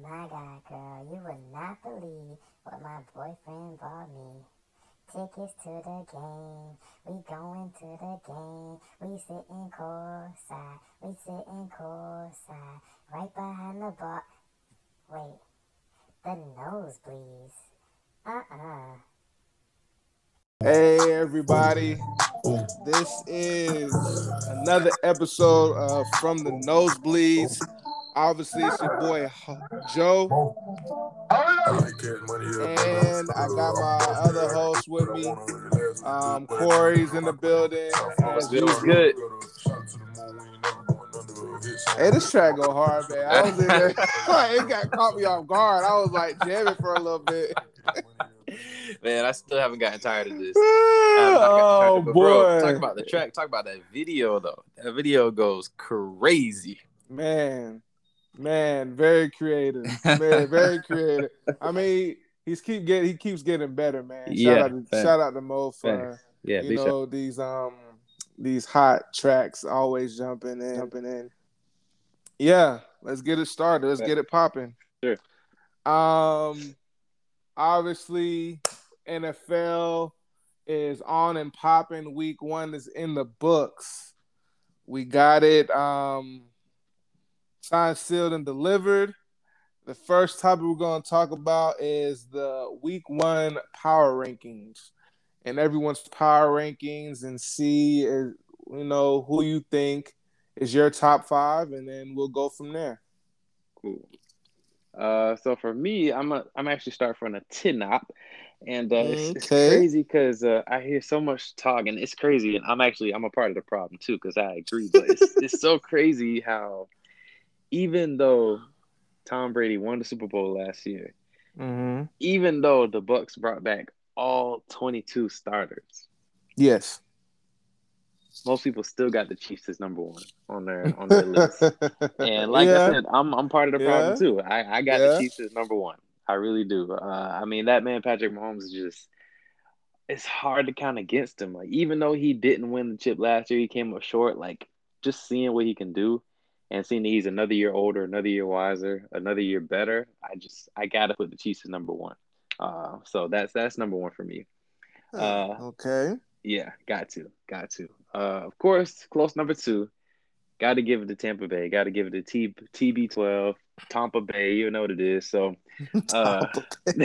My God, girl, you would not believe what my boyfriend bought me. Tickets to the game, we going to the game. We sitting courtside, we sitting courtside, right behind the bar. Wait, the nosebleeds. Uh-uh. Hey everybody, this is another episode of From the Nosebleeds. Obviously, it's your boy Joe, and I got my other host with me. Um, Corey's in the building. It was good. Hey, this track go hard, man. I was in there. it got caught me off guard. I was like jamming for a little bit. Man, I still haven't gotten tired of this. I haven't gotten tired oh of it. But bro, boy, talk about the track. Talk about that video though. That video goes crazy. man, man, very creative, man, very creative. I mean, he's keep getting, he keeps getting better, man. Shout Yeah, out, to, shout out to Mo for Yeah, you big shout- know these um these hot tracks always jumping in, jumping in. Yeah, let's get it started. Let's get it popping. Sure. Um, obviously, NFL is on and popping. Week one is in the books. We got it. Um, signed, sealed, and delivered. The first topic we're going to talk about is the week one power rankings and everyone's power rankings and see you know who you think is your top five and then we'll go from there Cool. Uh, so for me, I'm a, I'm actually start from a TNOP, and uh, it's, it's crazy because uh, I hear so much talk, and it's crazy, and I'm actually I'm a part of the problem too because I agree, but it's it's so crazy how even though Tom Brady won the Super Bowl last year, mm-hmm. even though the Bucs brought back all 22 starters, yes most people still got the Chiefs as number one on their on their list. And like Yeah. I said, I'm I'm part of the problem too. I, I got Yeah. the Chiefs as number one. I really do. Uh, I mean, that man Patrick Mahomes is just. It's hard to count against him. Like even though he didn't win the chip last year, he came up short. Like just seeing what he can do, and seeing that he's another year older, another year wiser, another year better. I just I gotta put the Chiefs as number one. Uh, so that's that's number one for me. Uh, okay yeah, got to, got to. Uh, of course, close number two. Got to give it to Tampa Bay. Got to give it to T TB12, Tampa Bay. You know what it is. So uh,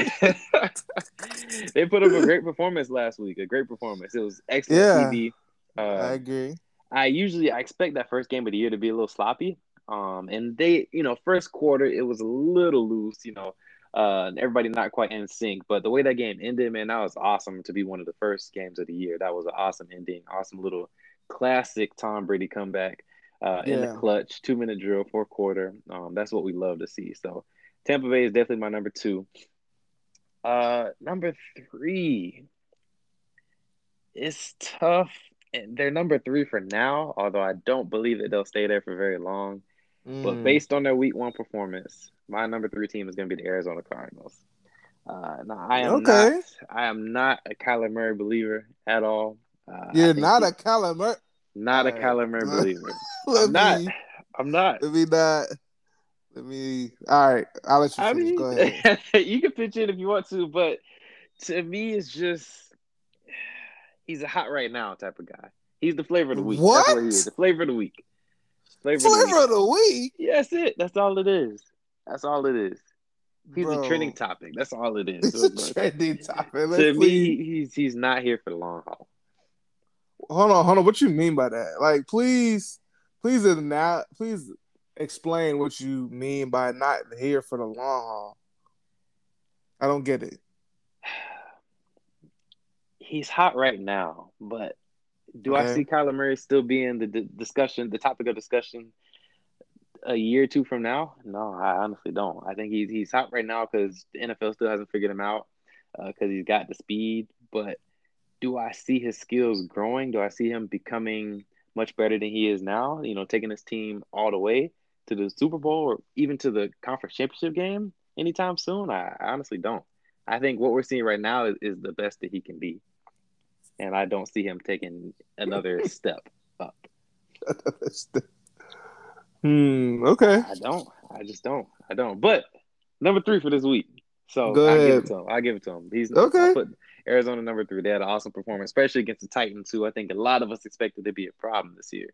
they put up a great performance last week. A great performance. It was excellent Yeah. TV. i Uh, agree I usually I expect that first game of the year to be a little sloppy. Um, and they, you know, first quarter it was a little loose. You know, uh, everybody not quite in sync. But the way that game ended, man, that was awesome to be one of the first games of the year. That was an awesome ending. Awesome little classic Tom Brady comeback uh, in the clutch, two minute drill, fourth quarter. Um, that's what we love to see. So Tampa Bay is definitely my number two. Uh, number three. It's tough. They're number three for now, although I don't believe that they'll stay there for very long. But Mm. based on their week one performance, my number three team is going to be the Arizona Cardinals. Uh, now I am Okay. not. I am not a Kyler Murray believer at all. Uh, you're not he- a Kyler Murray not a. Kyler Murray believer. I'm not. me I'm not. let me not let me all right i'll let you I mean, go ahead you can pitch in if you want to, but to me, it's just he's a hot right now type of guy. He's the flavor of the week. That's what he What? is. The flavor of the week. Flavor, of the flavor week. of the week Yeah, that's it. That's all it is. That's all it is. He's Bro. a trending topic. That's all it is. it's a trending topic Let's to please- me, he's he's not here for the long haul. hold on, hold on. What you mean by that? Like, please, please, now, please explain what you mean by not here for the long haul. I don't get it. He's hot right now, but do I see Kyler Murray still being the d- discussion, the topic of discussion a year or two from now? No, I honestly don't. I think he's he's hot right now because the NFL still hasn't figured him out uh, because he's got the speed. But do I see his skills growing? Do I see him becoming much better than he is now? You know, taking his team all the way to the Super Bowl or even to the conference championship game anytime soon? I, I honestly don't. I think what we're seeing right now is, is the best that he can be. And I don't see him taking another step up. hmm. Okay. I don't. I just don't. I don't. But number three for this week. So I give it to him. I give it to him. He's Okay. I put Arizona number three. They had an awesome performance, especially against the Titans, who I think a lot of us expected to be a problem this year.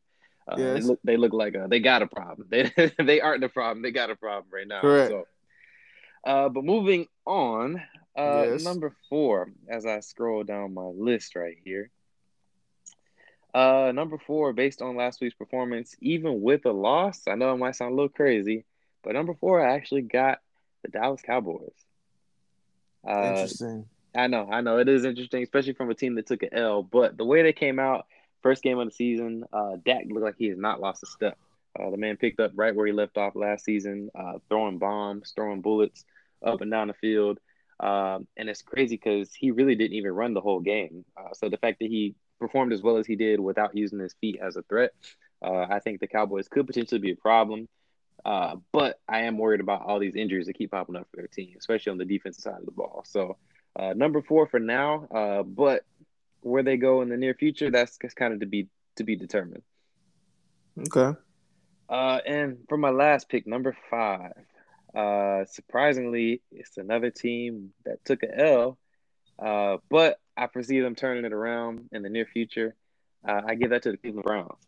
Uh, Yes. They look they look like uh, they got a problem. They they aren't the problem. They got a problem right now. Correct. So, uh, but moving on, uh, Yes. number four, as I scroll down my list right here. Uh, number four, based on last week's performance, even with a loss, I know it might sound a little crazy, but number four, I actually got the Dallas Cowboys. Uh, Interesting. I know, I know, it is interesting, especially from a team that took an L. But the way they came out, first game of the season, uh, Dak looked like he has not lost a step. Uh, the man picked up right where he left off last season, uh, throwing bombs, throwing bullets up and down the field. Um, and it's crazy because he really didn't even run the whole game. Uh, so the fact that he performed as well as he did without using his feet as a threat, uh, I think the Cowboys could potentially be a problem. Uh, but I am worried about all these injuries that keep popping up for their team, especially on the defensive side of the ball. So uh, number four for now, uh, but where they go in the near future, that's, that's kind of to be to be determined. Okay. Uh, and for my last pick, number five, uh, surprisingly, it's another team that took a L, uh, but I foresee them turning it around in the near future. Uh, I give that to the Cleveland Browns.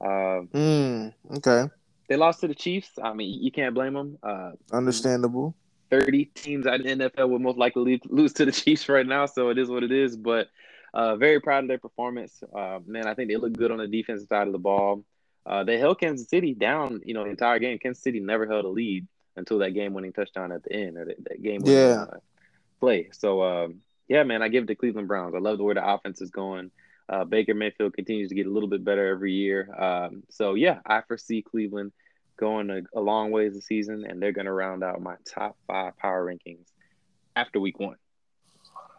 Um, Mm, okay. they lost to the Chiefs. I mean, you can't blame them. Uh, Understandable. 30 teams out in the NFL would most likely leave, lose to the Chiefs right now, so it is what it is. But uh, very proud of their performance. Uh, man, I think they look good on the defensive side of the ball. Uh, they held Kansas City down, you know, the entire game. Kansas City never held a lead until that game-winning touchdown at the end, or that, that game-winning Yeah. uh, play. So, um, yeah, man, I give it to Cleveland Browns. I love the way the offense is going. Uh, Baker Mayfield continues to get a little bit better every year. Um, so, yeah, I foresee Cleveland going a, a long ways this season, and they're going to round out my top five power rankings after week one.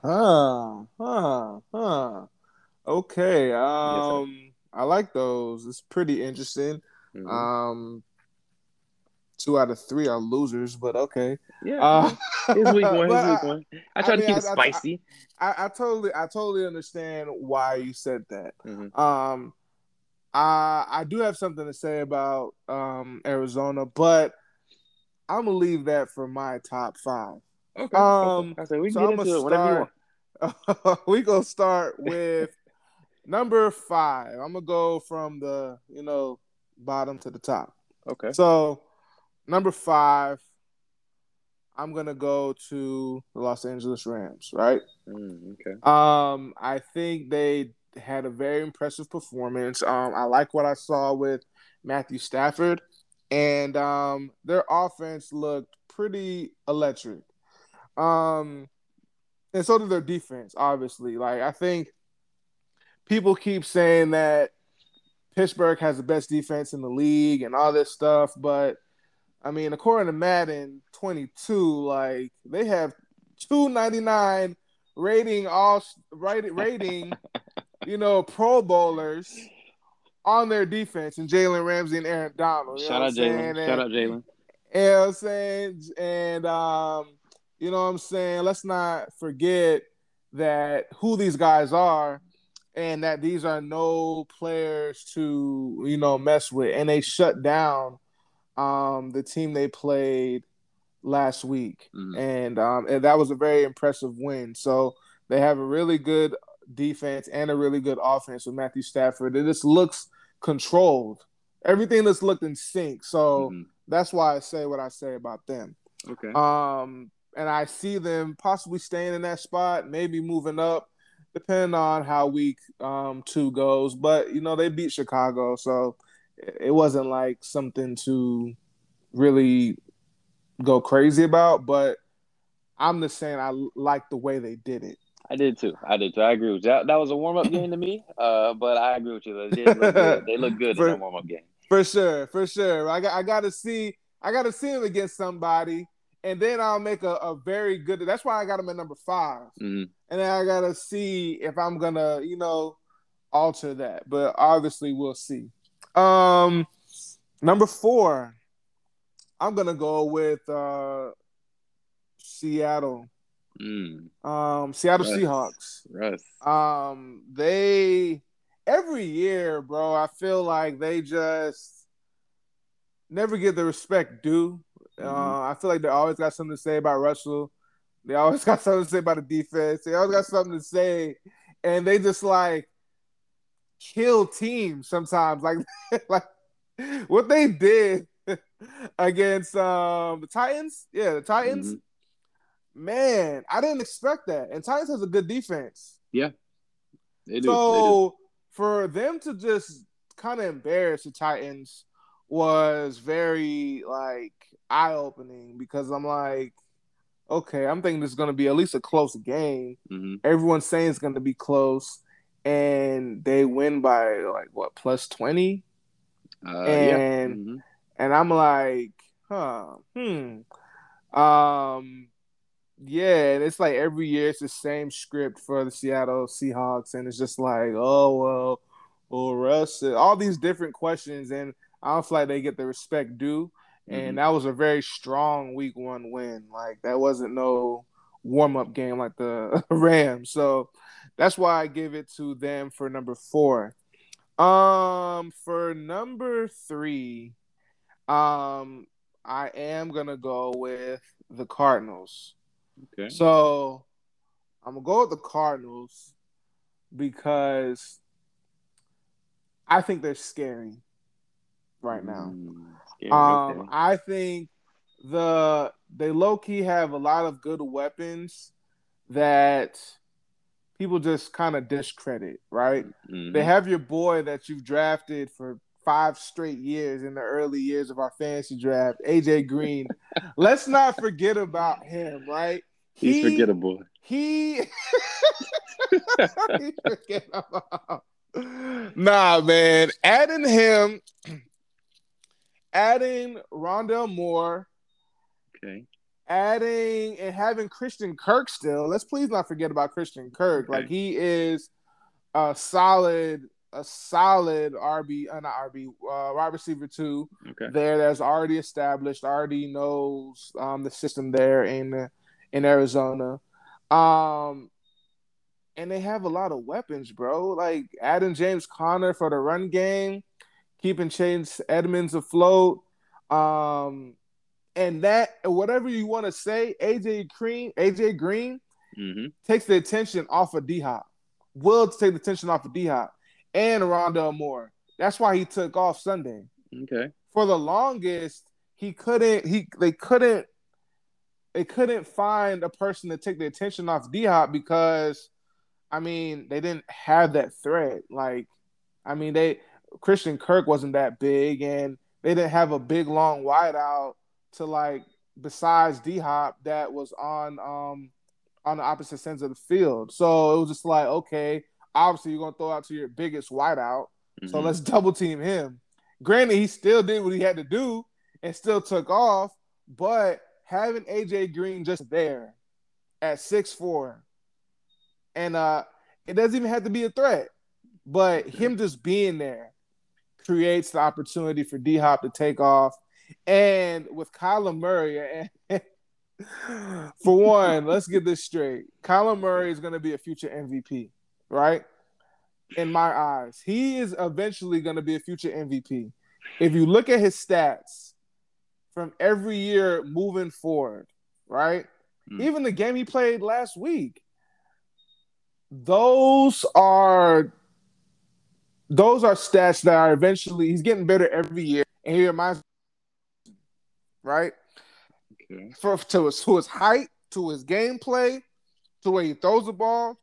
Huh. Huh. Huh. Okay. Um, I like those. It's pretty interesting. Mhm. Um, two out of three are losers, but okay. yeah, Uh, it's week one. It's week one. I I try to mean, keep it I- I- spicy. I, I totally, I totally understand why you said that. Mhm. Um, I I do have something to say about um Arizona, but I'm gonna leave that for my top five. Okay. Um, I said we so can I'm get gonna into it whenever you start. want. we gonna start with number five. I'm gonna go from the you know bottom to the top. Okay. So number five, I'm gonna go to the Los Angeles Rams. Right. Mm, okay. Um, I think they had a very impressive performance. Um, I like what I saw with Matthew Stafford, and um, their offense looked pretty electric. Um, and so did their defense. Obviously, like I think people keep saying that Pittsburgh has the best defense in the league and all this stuff, but I mean, according to Madden 22, like they have 299 rating all rating, rating you know, Pro Bowlers on their defense and Jalen Ramsey and Aaron Donald. You Shout know out what I'm saying? Jalen. And- Shout out Jalen. you know what I'm saying? And um, you know what I'm saying? Let's not forget that who these guys are and that these are no players to, you know, mess with. And they shut down um the team they played last week. Mhm. And um and that was a very impressive win. So they have a really good defense and a really good offense with Matthew Stafford. It just looks controlled. Everything just looked in sync. So Mhm. that's why I say what I say about them. Okay. Um, and I see them possibly staying in that spot, maybe moving up, depending on how week um, two goes. But you know, they beat Chicago, so it wasn't like something to really go crazy about. But I'm just saying I like the way they did it. I did too. I did too. I agree with you. That, that was a warm up game to me. Uh, but I agree with you. They look good. They look good For- in that warm up game. For sure, for sure. I got I got to see I got to see him against somebody, and then I'll make a, a very good. That's why I got him at number five, hmm and then I got to see if I'm gonna you know alter that. But obviously, we'll see. Um, number four, I'm gonna go with uh Seattle. Mm. Um, Seattle Russ. Seahawks. Russ. Um, they every year, bro. I feel like they just never get the respect due. Uh, I feel like they always got something to say about Russell. They always got something to say about the defense. They always got something to say, and they just like kill teams sometimes. Like, like what they did against um the Titans. Yeah, the Titans. Mhm. Man, I didn't expect that. And Titans has a good defense. Yeah. They do. So for them to just kind of embarrass the Titans was very like eye opening because I'm like, okay, I'm thinking this is gonna be at least a close game. they do. hmm Everyone's saying it's gonna be close, and they win by like what plus twenty, Uh, yeah. and Mhm. and I'm like, huh, hmm, um, yeah, and it's like every year it's the same script for the Seattle Seahawks, and it's just like, oh well, well Russ, all these different questions, and I don't feel like they get the respect due, and Mhm. that was a very strong Week One win. Like that wasn't no warm up game like the Rams, so that's why I give it to them for number four. Um, for number three, um, I am gonna go with the Cardinals. Okay. So I'm gonna go with the Cardinals because I think they're scary right now. Mm, scary, Um, okay. I think the they low key have a lot of good weapons that people just kind of discredit, right? Mhm. They have your boy that you've drafted for five straight years in the early years of our fantasy draft, AJ Green. Let's not forget about him, right? He's forgettable. He He's forgettable. Nah, man. Adding him, adding Rondale Moore, Okay. Adding and having Christian Kirk still. Let's please not forget about Christian Kirk. Like he is a solid, a solid RB, uh, not RB, uh, wide receiver too. Okay. There, that's already established, already knows um, the system there in in Arizona. Um, and they have a lot of weapons, bro. Like adding James Conner for the run game, keeping Chase Edmonds afloat. Um, and that whatever you want to say, AJ Green, AJ Green hmm takes the attention off of D Hop. Will take the attention off of D Hop and Rondale Moore. That's why he took off Sunday. Okay. For the longest, he couldn't. He they couldn't. They couldn't find a person to take the attention off D Hop because, I mean, they didn't have that threat. Like, I mean, they Christian Kirk wasn't that big, and they didn't have a big long wideout to like besides D Hop that was on um on the opposite ends of the field. So it was just like, okay, obviously you're gonna throw out to your biggest wideout, so Mhm. let's double team him. Granted, he still did what he had to do and still took off, but having AJ Green just there at six four, and uh, it doesn't even have to be a threat, but him just being there creates the opportunity for D Hop to take off. And with Kyler Murray, for one, let's get this straight. Kyler Murray is going to be a future MVP, right? In my eyes, he is eventually going to be a future MVP. If you look at his stats from every year moving forward, right? Mm. Even the game he played last week, those are those are stats that are eventually he's getting better every year, and he reminds right Okay. for to his to his height, to his gameplay, to where he throws the ball,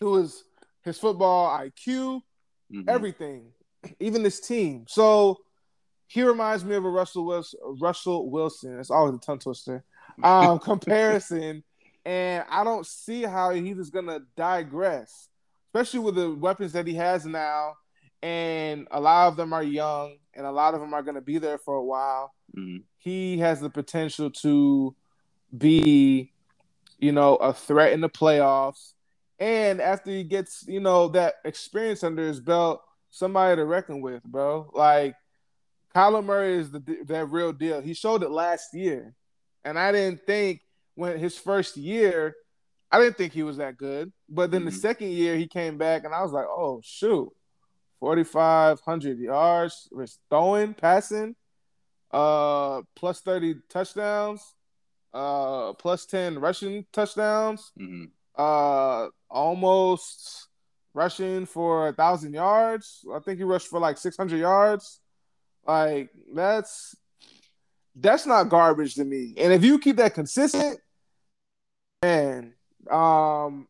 to his his football IQ, Mhm. everything, even this team. So he reminds me of a Russell Wilson. Russell Wilson. It's always a tongue twister. Um, comparison, and I don't see how he's just gonna digress, especially with the weapons that he has now, and a lot of them are young, and a lot of them are gonna be there for a while Mhm. he has the potential to be, you know, a threat in the playoffs. And after he gets, you know, that experience under his belt, somebody to reckon with, bro. Like Kyler Murray is the that real deal. He showed it last year, and I didn't think when his first year, I didn't think he was that good. But then the Mhm. second year, he came back, and I was like, oh shoot, forty five hundred yards, was throwing, passing uh, plus thirty touchdowns, uh, plus ten rushing touchdowns, hmm uh, almost rushing for a thousand yards. I think he rushed for like six hundred yards. Like that's that's not garbage to me. And if you keep that consistent, man, um,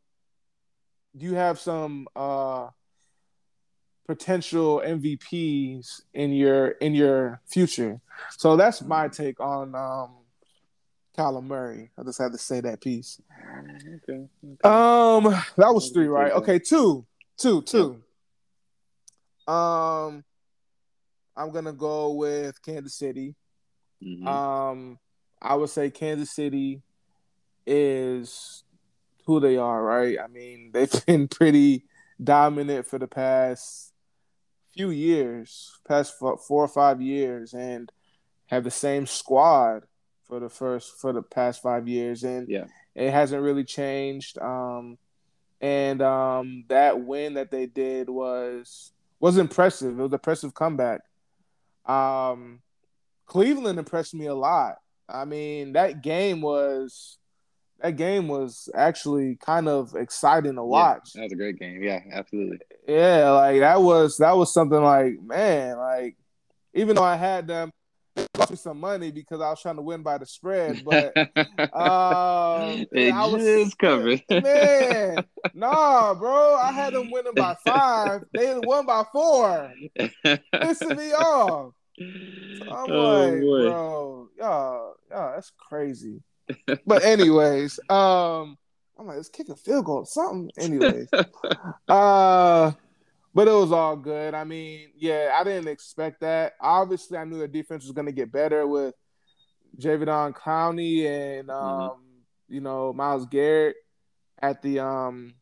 you have some uh potential MVPs in your in your future. So that's my take on um Kyler Murray. I just had to say that piece. Okay. okay. Um, that was three, right? Okay, two, two, two. Um, I'm gonna go with Kansas City. Mhm. Um, I would say Kansas City is who they are, right? I mean, they've been pretty dominant for the past few years, past four, or five years, and have the same squad for the first for the past five years, and Yeah. it hasn't really changed. Um, and um, that win that they did was was impressive. It was an impressive comeback. Um, Cleveland impressed me a lot. I mean, that game was that game was actually kind of exciting to watch. Yeah, that was a great game. Yeah, absolutely. Yeah, like that was that was something like man, like even though I had them cost me some money because I was trying to win by the spread, but um, they I was- just covered. man, nah, bro, I had them winning by five. They won by four, pissing me off. So I'm oh like, boy. bro, y'all, y'all, that's crazy. But anyways, um, I'm like, let's kick a field goal, or something. Anyways, uh, but it was all good. I mean, yeah, I didn't expect that. Obviously, I knew the defense was going to get better with Jadeveon Clowney and um, Mhm. you know Myles Garrett at the um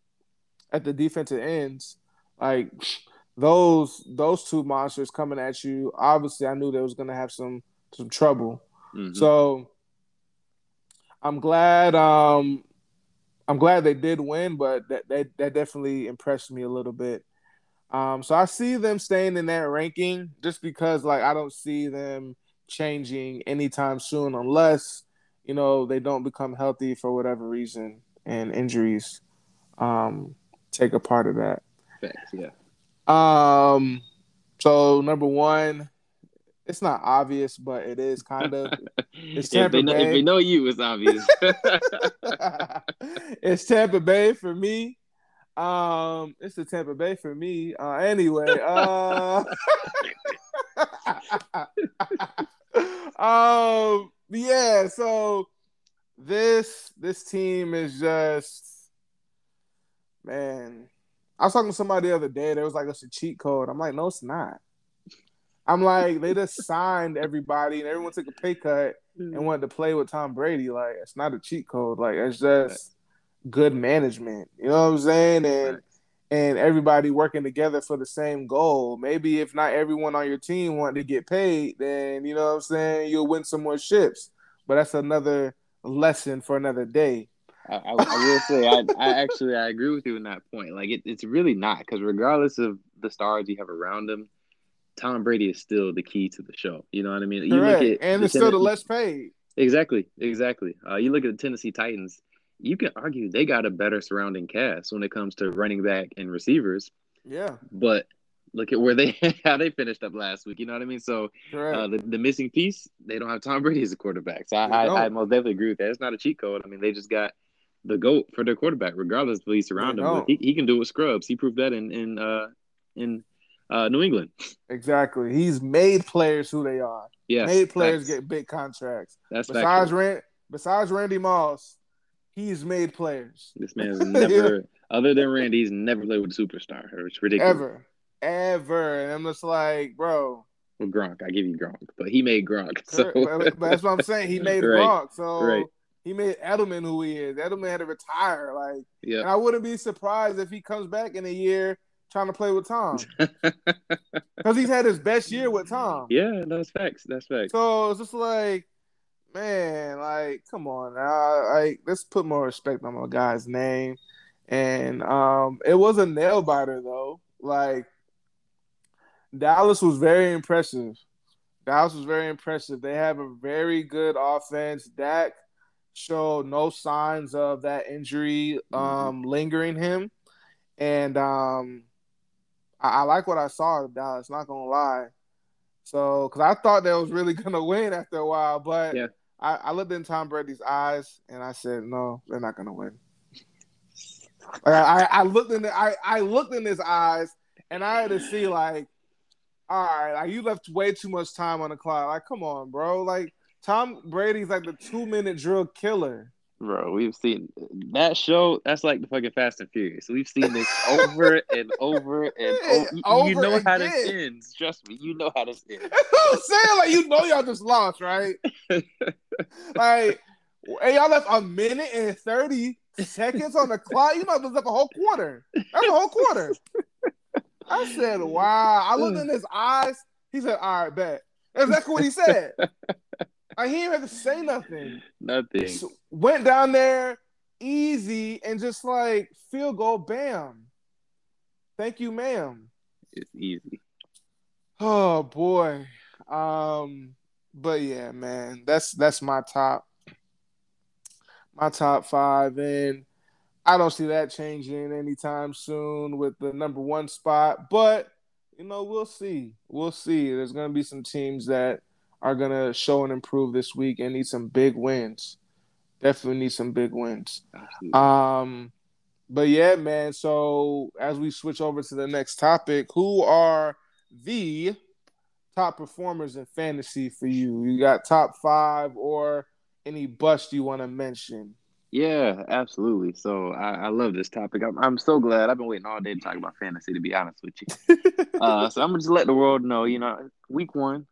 at the defensive ends. Like those those two monsters coming at you. Obviously, I knew they was going to have some some trouble. Mhm. So I'm glad um I'm glad they did win, but that that, that definitely impressed me a little bit. Um so I see them staying in that ranking just because like I don't see them changing anytime soon unless you know they don't become healthy for whatever reason and injuries um take a part of that. Facts, yeah. Um so number 1 it's not obvious but it is kind of if, Tampa they know, if they know you, it's obvious. it's Tampa Bay for me. Um, it's the Tampa Bay for me. Uh, anyway, uh, um, yeah. So this this team is just man. I was talking to somebody the other day. There was like, "It's a cheat code." I'm like, "No, it's not." I'm like, they just signed everybody, and everyone took a pay cut and mm-hmm. wanted to play with Tom Brady. Like it's not a cheat code. Like it's just good management. You know what I'm saying? And and everybody working together for the same goal. Maybe if not everyone on your team wanted to get paid, then you know what I'm saying you'll win some more ships. But that's another lesson for another day. I, I, I will say, I, I actually I agree with you in that point. Like it, it's really not because regardless of the stars you have around him, Tom Brady is still the key to the show. You know what I mean? You Correct. look at and it's still the less paid. Exactly, exactly. Uh, you look at the Tennessee Titans. You can argue they got a better surrounding cast when it comes to running back and receivers, Yeah, but look at where they how they finished up last week. You know what I mean? So uh, the, the missing piece, they don't have Tom Brady as a quarterback. So I, I. I most definitely agree with that. It's not a cheat code. I mean, they just got the goat for their quarterback, regardless of who he's around him. He, he can do it with scrubs. He proved that in in uh, in uh, New England. exactly. He's made players who they are. Yeah, made players get big contracts. That's Besides factual. Rand, besides Randy Moss, he's made players. This man's never, other than Randy, he's never played with a superstar. It's ridiculous. Ever. Ever. And I'm just like, bro. Well, Gronk, I give you Gronk, but he made Gronk. So but, but that's what I'm saying. He made Right. Gronk. So Right. he made Edelman who he is. Edelman had to retire. Like, and yeah, I wouldn't be surprised if he comes back in a year trying to play with Tom. Because he's had his best year with Tom. yeah, that's facts. That's facts. So it's just like, man, like, come on now. Like, let's put more respect on my guy's name. And um, it was a nail biter though. Like, Dallas was very impressive. Dallas was very impressive. They have a very good offense. Dak showed no signs of that injury Mm-hmm. um, lingering him, and um, I, I like what I saw of Dallas. Not gonna lie. So, because I thought they was really gonna win after a while, but Yeah. I, I looked in Tom Brady's eyes and I said, no, they're not gonna win. Like, I, I looked in the, I, I looked in his eyes and I had to see like, all right, like you left way too much time on the clock. Like, come on, bro. Like Tom Brady's like the two minute drill killer. Bro, we've seen that show. That's like the fucking Fast and Furious. We've seen this over and over and over. You, you Over know how this again. ends. Trust me, you know how this ends. I'm saying. Like, you know, y'all just lost, right? like, hey, y'all left a minute and 30 seconds on the clock. You know, there's like a whole quarter. That's a whole quarter. I said, wow. I looked in his eyes. He said, all right, bet. That's exactly what he said. Like, he didn't have to say nothing. Nothing. Just went down there easy and just like field goal, bam. Thank you, ma'am. It's easy. Oh boy. Um but yeah, man. That's that's my top my top 5 and I don't see that changing anytime soon with the number 1 spot, but you know, we'll see. We'll see. There's going to be some teams that are to show and improve this week and need some big wins. Definitely need some big wins. Um, but yeah, man. So as we switch over to the next topic, who are the top performers in fantasy for you? You got top five or any bust you want to mention? Yeah, absolutely. So I, I love this topic. I'm, I'm so glad. I've been waiting all day to talk about fantasy. To be honest with you, uh, so I'm gonna just let the world know. You know, week one.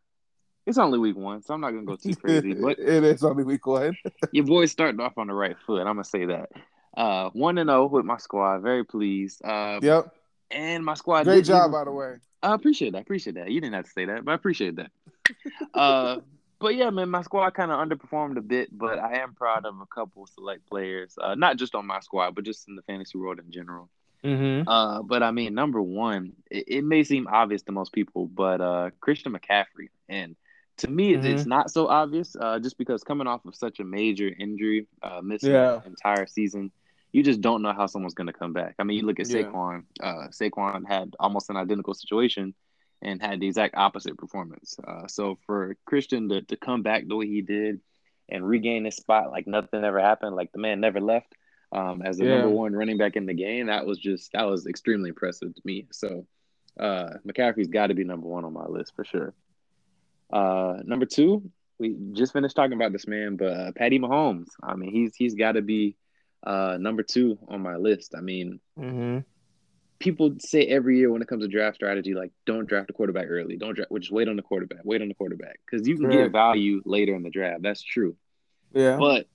It's only week one, so I'm not gonna go too crazy. But it is only week one. your boy's starting off on the right foot. I'm gonna say that. Uh, one and zero with my squad. Very pleased. Uh, Yep. and my squad. Great did job, even- by the way. I appreciate that. I appreciate that. You didn't have to say that, but I appreciate that. uh, but yeah, man, my squad kind of underperformed a bit, but I am proud of a couple select players. Uh, not just on my squad, but just in the fantasy world in general. Mm-hmm. Uh, but I mean, number one, it, it may seem obvious to most people, but uh, Christian McCaffrey, and to me, it's, it's not so obvious. Uh, just because coming off of such a major injury, uh, missing Yeah. the entire season, you just don't know how someone's going to come back. I mean, you look at Yeah. Saquon. Uh, Saquon had almost an identical situation and had the exact opposite performance. Uh, so for Christian to, to come back the way he did and regain his spot like nothing ever happened, like the man never left um, as the Yeah. number one running back in the game, that was just that was extremely impressive to me. So uh, McCaffrey's got to be number one on my list for sure. Uh, number two, we just finished talking about this man, but uh, Patty Mahomes. I mean, he's he's got to be uh, number two on my list. I mean, Mm-hmm. people say every year when it comes to draft strategy, like don't draft a quarterback early. Don't draft. Well, just wait on the quarterback. Wait on the quarterback because you can get Correct. value later in the draft. That's true. Yeah. But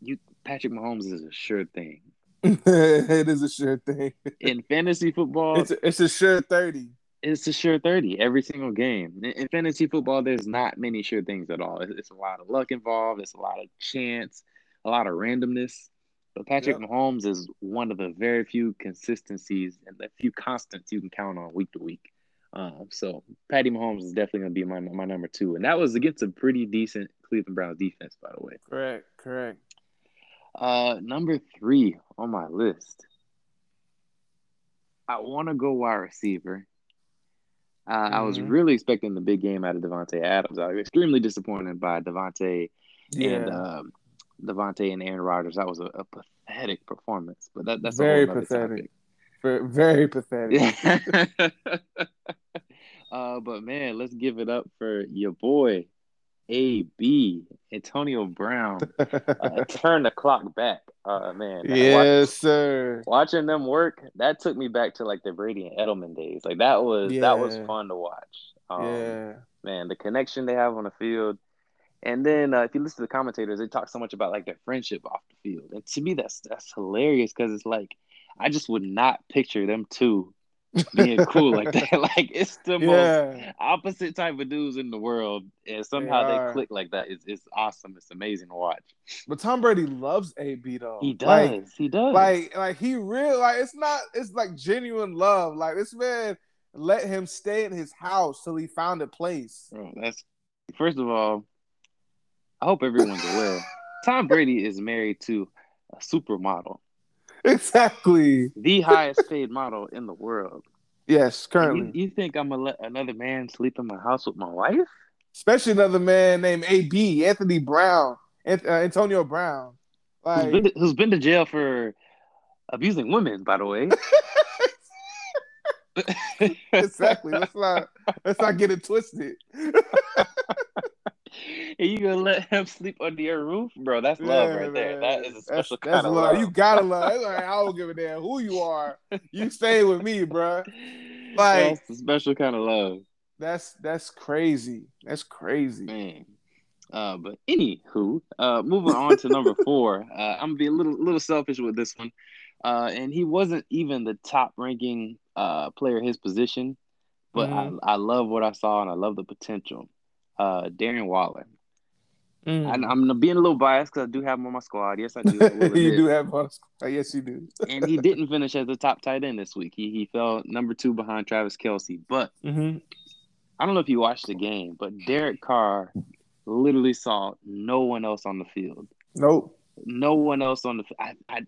you, Patrick Mahomes is a sure thing it is a sure thing. in fantasy football. It's a, it's a sure 30. It's a sure 30 every single game. In, fantasy football, there's not many sure things at all. It's, it's a lot of luck involved, it's a lot of chance, a lot of randomness. But Patrick Yep. Mahomes is one of the very few consistencies and the few constants you can count on week to week. Um, so Patty Mahomes is definitely going to be my my number two, and that was against a pretty decent Cleveland Browns defense, by the way. Correct. Correct. Uh, number three on my list. I want to go wide receiver. Uh, I was Mhm. really expecting the big game out of Davante Adams. I was extremely disappointed by Davante Yeah. and um, Davante and Aaron Rodgers. That was a, a pathetic performance. But that, that's Very pathetic. Ver- very pathetic. uh, but man, let's give it up for your boy, AB Antonio Brown. Uh, turn the clock back. Uh, man, watch- yes, sir. watching them work that took me back to like the Brady and Edelman days. Like that was that was fun to watch. Um, yeah. man, the connection they have on the field. And then uh, if you listen to the commentators, they talk so much about like their friendship off the field. And to me, that's that's hilarious because it's like I just would not picture them two being cool like that. Like it's the most opposite type of dudes in the world, and somehow They they, click like that. It's it's awesome. It's amazing to watch. But Tom Brady loves AB though. He does. Like, he does. like, like he real like it's not it's like genuine love. Like this man let him stay in his house till he found a place. Bro, that's First of all, I hope everyone's aware. Tom Brady is married to a supermodel, Exactly. the highest paid model in the world. Yes, currently. you think I'm gonna let another man sleep in my house with my wife? Especially another man named AB, Anthony Brown, Ant- uh, Antonio Brown. Who's Like, been, to, who's been to jail for abusing women, by the way. exactly. Let's not let's not get it twisted. And you gonna let him sleep under your roof, bro? That's love Yeah, right there. That is a special that's kind of love. love. You gotta love. Like, I don't give a damn who you are. You stay with me, bro. Like- that's a special kind of love, That's that's crazy. That's crazy. man. Uh, but anywho, uh, moving on to number four. Uh, I'm gonna be a little little selfish with this one. Uh, and he wasn't even the top ranking uh player his position, but Mhm. I I love what I saw and I love the potential. Uh, Darren Waller. Mm. I, I'm being a little biased because I do have him on my squad. Yes, I do. You do have one. Yes, you do. and he didn't finish as the top tight end this week. He he fell number two behind Travis Kelce. But Mm-hmm. I don't know if you watched the game, but Derek Carr literally saw no one else on the field. Nope. No one else on the. I I,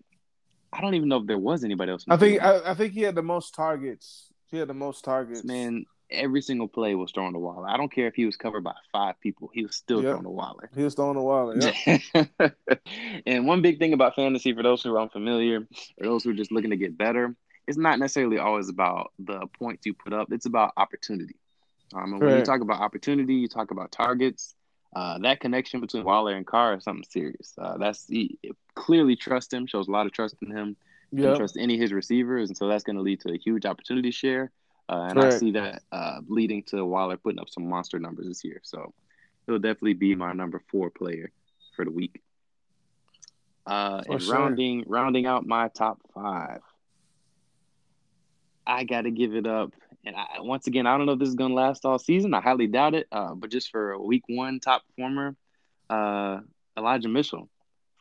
I don't even know if there was anybody else. on I the think field. I, I think he had the most targets. He had the most targets. man, every single play was thrown to Waller. I don't care if he was covered by five people. He was still Yep. throwing to Waller. he was throwing the wallet. Yep. and one big thing about fantasy for those who are unfamiliar or those who are just looking to get better, it's not necessarily always about the points you put up. It's about opportunity. Um, and when you talk about opportunity, you talk about targets. Uh, that connection between Waller and Carr is something serious. Uh, that's he, clearly trust him, shows a lot of trust in him. Yep. trust any of his receivers, and so that's going to lead to a huge opportunity share. Uh, and I see that uh, leading to Waller putting up some monster numbers this year. So he'll definitely be my number four player for the week. Uh, and sure. rounding rounding out my top five, I got to give it up. And I, once again, I don't know if this is going to last all season. I highly doubt it. Uh, but just for a week one top performer, uh, Elijah Mitchell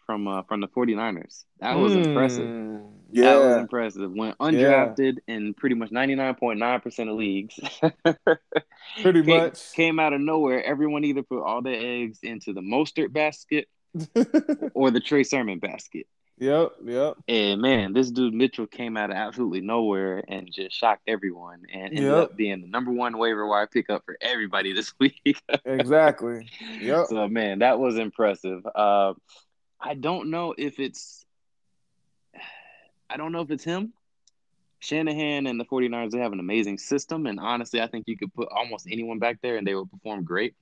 from uh, from the 49ers. That was impressive. Mm, That was impressive. Went undrafted in pretty much 99.9% of leagues. Pretty came, much. came out of nowhere. Everyone either put all their eggs into the Mostert basket or the Trey Sermon basket. yep. Yep. And man, this dude Mitchell came out of absolutely nowhere and just shocked everyone and ended Yep. up being the number one waiver wire pickup for everybody this week. Exactly. Yep. So man, that was impressive. Uh, I don't know if it's I don't know if it's him. Shanahan and the 49ers, they have an amazing system. And honestly, I think you could put almost anyone back there and they will perform great.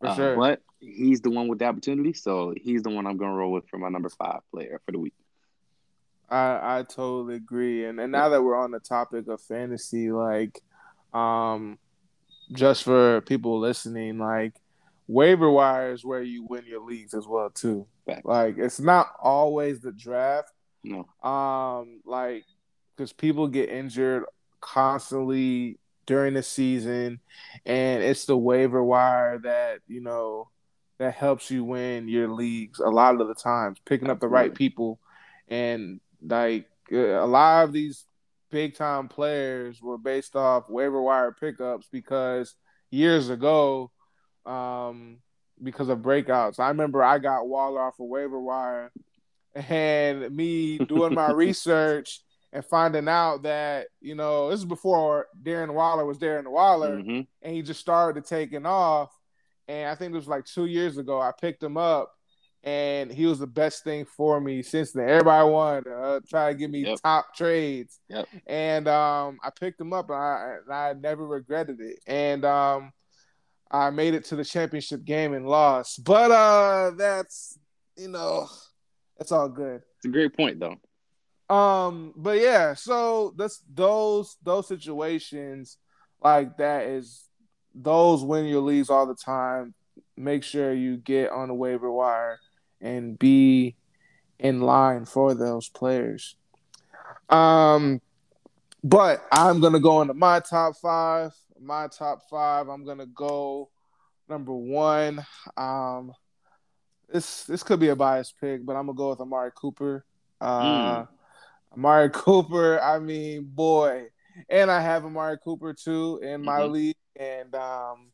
For Uh, sure. But he's the one with the opportunity. So he's the one I'm going to roll with for my number five player for the week. I I totally agree. And and now that we're on the topic of fantasy, like um just for people listening, like waiver wire is where you win your leagues as well too. Facts. Like it's not always the draft. No. Um like because people get injured constantly during the season and it's the waiver wire that, you know, that helps you win your leagues a lot of the times, picking up the right people and like uh, a lot of these big time players were based off waiver wire pickups because years ago, um, because of breakouts. I remember I got Waller off of waiver wire, and me doing my research and finding out that you know this is before Darren Waller was Darren Waller, hmm and he just started taking off. And I think it was like two years ago. I picked him up, and he was the best thing for me since then. Everybody wanted to uh, try to give me Yep. top trades, Yep. and um, I picked him up, and I, and I never regretted it. And um, I made it to the championship game and lost, but uh, that's you know, that's all good. It's a great point, though. Um, but yeah, so that's those those situations like that is those win your leagues all the time. Make sure you get on the waiver wire and be in line for those players. Um, but I'm gonna go into my top five. My top five. I'm gonna go number one. Um, this this could be a biased pick, but I'm gonna go with Amari Cooper. Uh, Amari Cooper. I mean, boy, and I have Amari Cooper too in my Mhm. league, and um,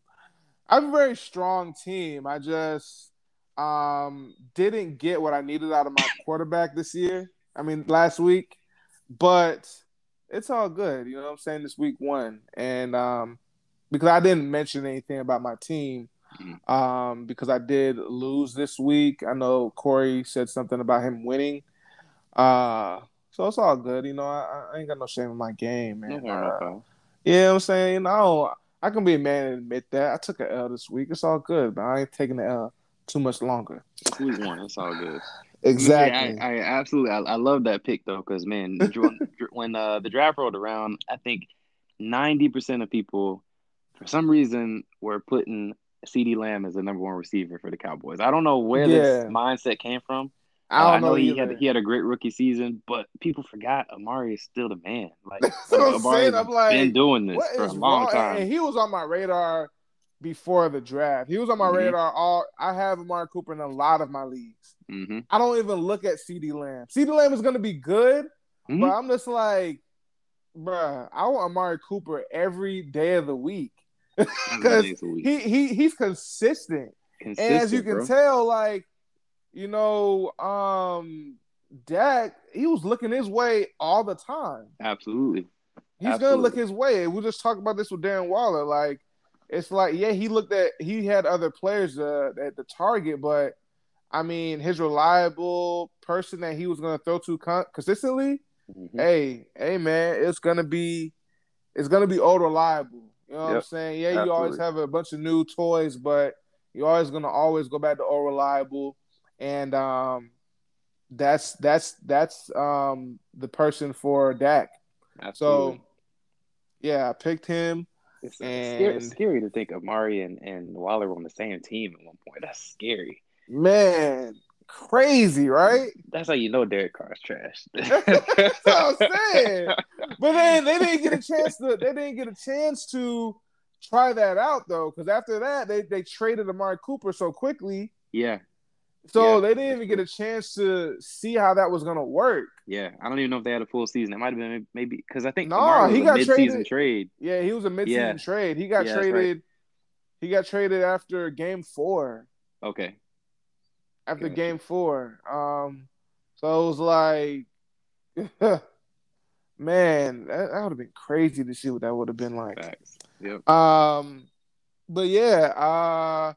I'm a very strong team. I just um didn't get what I needed out of my quarterback this year. I mean last week. But it's all good. You know what I'm saying? This week one. And um because I didn't mention anything about my team. Mhm. Um, because I did lose this week. I know Corey said something about him winning. Uh so it's all good, you know. I, I ain't got no shame in my game, man. no Uh, foul. you know what I'm saying? You know, I can be a man and admit that. I took an L this week. It's all good, but I ain't taking the L too much longer. It's week one. It's all good. Exactly. I, I absolutely. I, I love that pick though, because man, when, when uh, the draft rolled around, I think ninety percent of people, for some reason, were putting CeeDee Lamb as the number one receiver for the Cowboys. I don't know where this mindset came from. I Uh, don't know, he had he had a great rookie season, but people forgot Amari is still the man. Like That's what I'm Amari's saying. I'm like, been doing this for a is long wrong? time. And, he was on my radar before the draft. He was on my Mhm. radar. All I have Amari Cooper in a lot of my leagues. hmm I don't even look at CeeDee Lamb. CeeDee Lamb is going to be good, Mhm. but I'm just like, bruh, I want Amari Cooper every day of the week because he he he's consistent. And as you can bro. tell, like, you know, um, Dak, he was looking his way all the time. absolutely. He's gonna look his way. We just talked about this with Darren Waller. Like, it's like, yeah, he looked at he had other players uh, at the target, but I mean, his reliable person that he was gonna throw to con- consistently. Mhm. Hey, hey, man, it's gonna be, it's gonna be old reliable. You know what I'm saying? Yeah, you always have a bunch of new toys, but you're always gonna always go back to old reliable, and um, that's that's that's um the person for Dak. Absolutely. So, yeah, I picked him. It's, it's scary, And- scary to think of Mari and, and Waller on the same team at one point. That's scary. Man, crazy, right? That's how you know Derek Carr's trash. That's what I'm saying. But then they didn't get a chance to. They didn't get a chance to try that out though, because after that they they traded Amari Cooper so quickly, yeah, so Yeah, they didn't even get a chance to see how that was gonna work. yeah. I don't even know if they had a full season. It might have been maybe because I think No, he a got mid-season traded- trade. Yeah, he was a midseason Yeah. trade. He got Yeah, that's right. traded. He got traded after Game Four. Okay, After Game Four, um, so it was like, man, that, that would have been crazy to see what that would have been like. facts. Yep. Um, but yeah, uh,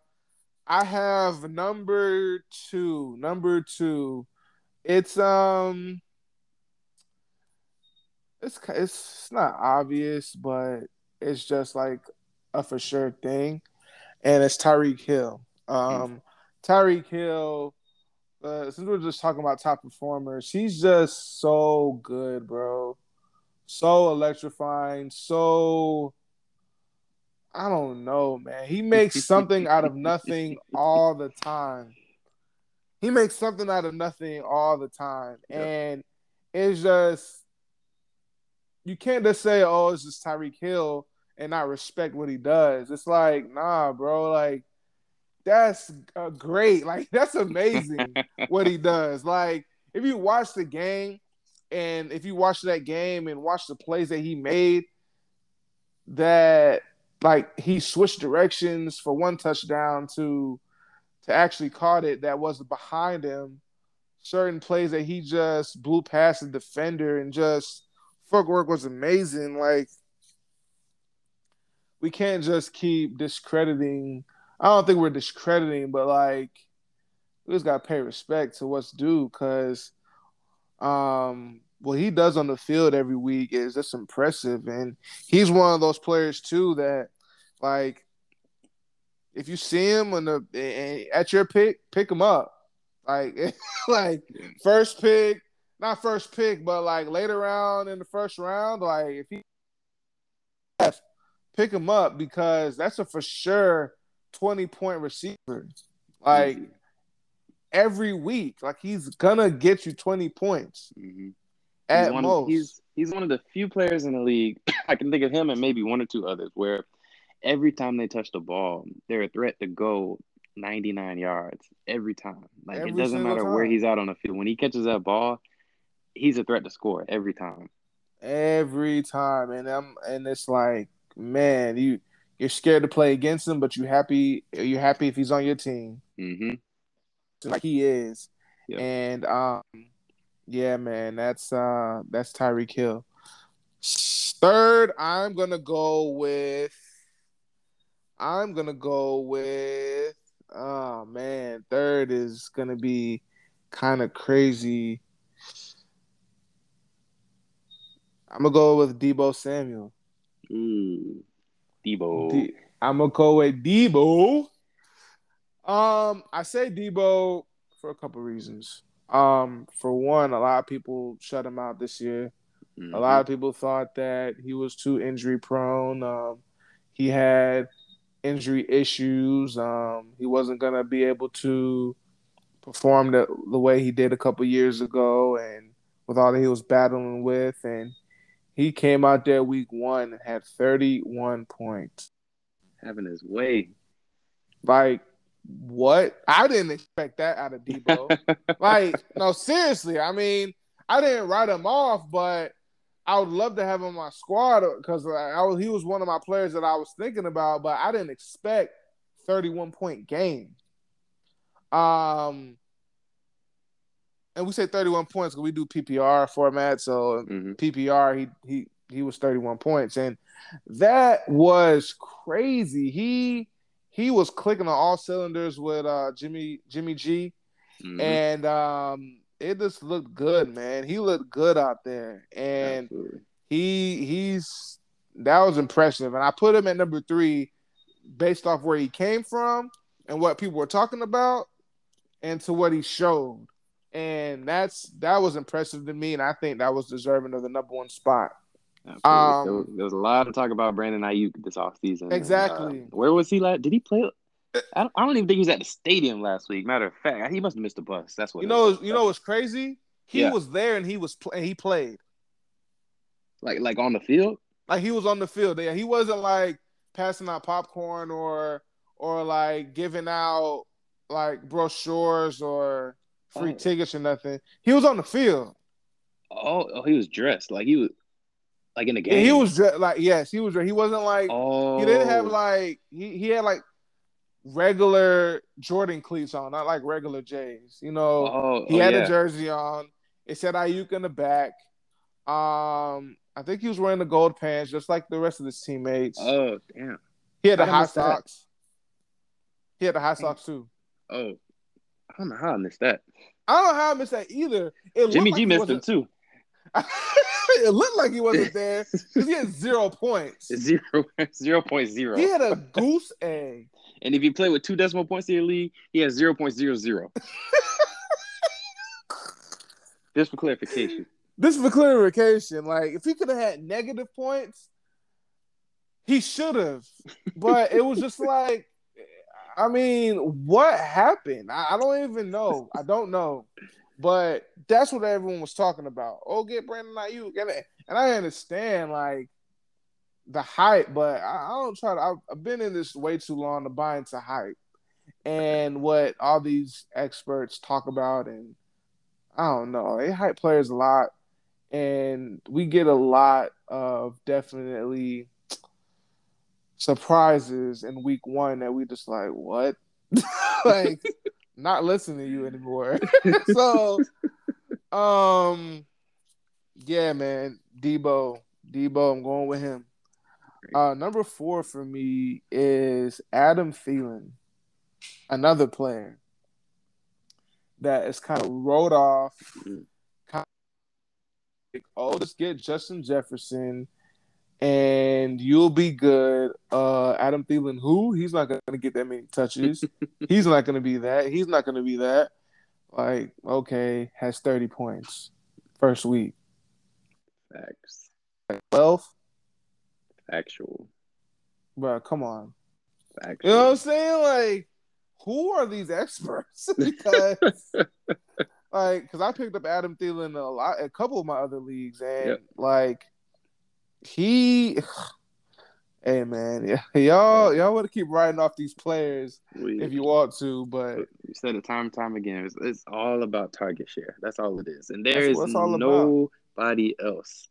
I have number two. Number two, it's um, it's it's not obvious, but it's just like a for sure thing, and it's Tyreek Hill. Um, Tyreek Hill. Uh, since we're just talking about top performers, he's just so good, bro. So electrifying, so I don't know, man. He makes something out of nothing all the time. He makes something out of nothing all the time. Yep. And it's just you can't just say, Oh, it's just Tyreek Hill and not respect what he does. It's like, nah, bro, like that's uh, great. Like that's amazing what he does. Like if you watch the game and if you watch that game and watch the plays that he made, that like he switched directions for one touchdown to to actually caught it that was behind him. Certain plays that he just blew past the defender and just footwork was amazing. Like we can't just keep discrediting. I don't think we're discrediting, but like we just gotta pay respect to what's due because um what he does on the field every week is just impressive and he's one of those players too that like if you see him on the at your pick pick him up. Like like first pick not first pick but like later round in the first round like if he pick him up because that's a for sure 20 point receiver like Easy. every week like he's gonna get you 20 points Mhm. at he's one most Of, he's he's one of the few players in the league. I can think of him and maybe one or two others where every time they touch the ball, they're a threat to go 99 yards every time. Like Every it doesn't matter where he's out on the field. When he catches that ball, he's a threat to score every time. every time and I'm and it's like man you you're scared to play against him, but you happy you're happy if he's on your team, Mm-hmm. like he is. Yep. And um, yeah, man, that's uh that's Tyreek Hill. Third, I'm gonna go with. I'm gonna go with. Oh man, third is gonna be kind of crazy. I'm gonna go with Deebo Samuel. Ooh. Deebo. D- I'm gonna go with Deebo. Um, I say Deebo for a couple reasons. Um, for one, a lot of people shut him out this year. Mhm. A lot of people thought that he was too injury prone. Um, he had injury issues. Um, he wasn't gonna be able to perform the the way he did a couple years ago, and with all that he was battling with, and he came out there week one and had 31 points. having his way. Like what? I didn't expect that out of Deebo. like no, seriously. I mean, I didn't write him off, but I would love to have him on my squad because I was he was one of my players that I was thinking about, but I didn't expect 31 point game. Um, and we say 31 points because we do PPR format, so Mhm. PPR he he he was 31 points, and that was crazy. He he was clicking on all cylinders with uh Jimmy Jimmy G Mhm. and um it just looked good, man. He looked good out there, and Absolutely. he he's that was impressive. And I put him at number three based off where he came from and what people were talking about, and to what he showed. And that's that was impressive to me, and I think that was deserving of the number one spot. Um, there, was, there was a lot of talk about Brandon Aiyuk this offseason. and, Exactly. uh, where was he last? Did he play? I don't, I don't even think he was at the stadium last week. Matter of fact, he must have missed the bus. That's what You know, was. you know what's crazy? He Yeah. was there and he was pl- and he played. like like on the field. Like he was on the field. Yeah, he wasn't like passing out popcorn or or like giving out like brochures or free Oh. tickets or nothing. He was on the field. Oh, oh, he was dressed like he was like in the game. Yeah, he was dre- like yes, he was. He wasn't like Oh, he didn't have like he he had like regular Jordan cleats on, not like regular J's. You know, Oh, he oh, had yeah. a jersey on. It said Aiyuk in the back. Um, I think he was wearing the gold pants, just like the rest of his teammates. Oh, damn. he had the high miss that? socks. He had the high socks too. Oh, don't know how I missed that. I don't know how I missed that either. It Jimmy like G missed him too. it looked like he wasn't there because he had zero points. Zero zero point zero. He had a goose egg. And if you play with two decimal points in your league, he has zero point zero zero. Just for clarification. This for clarification. Like, if he could have had negative points, he should have. But it was just like, I mean, what happened? I, I don't even know. I don't know. But that's what everyone was talking about. Oh, get Brandon Aiyuk, and and I understand like the hype, but I, I don't try to. I've, I've been in this way too long to buy into hype and what all these experts talk about, and I don't know. They hype players a lot, and we get a lot of definitely surprises in week one that we just like what, like not listening to you anymore. so, um, yeah, man, Deebo, Deebo, I'm going with him. Uh, number four for me is Adam Thielen, another player that is kind of wrote off. Mm. Kind of like, oh, let's get Justin Jefferson, and you'll be good. Uh, Adam Thielen, who he's not going to get that many touches. he's not going to be that. He's not going to be that. Like, okay, has thirty points first week. Facts. Twelve, Factual. bro. Come on. Factual. You know what I'm saying? Like, who are these experts? because, like, because I picked up Adam Thielen a lot, a couple of my other leagues, and Yep. like, he, hey man, yeah, y'all, y'all want to keep writing off these players we, if you want to, but we said it time and time again. It's, it's all about target share. That's all it is. And there is it's about. nobody else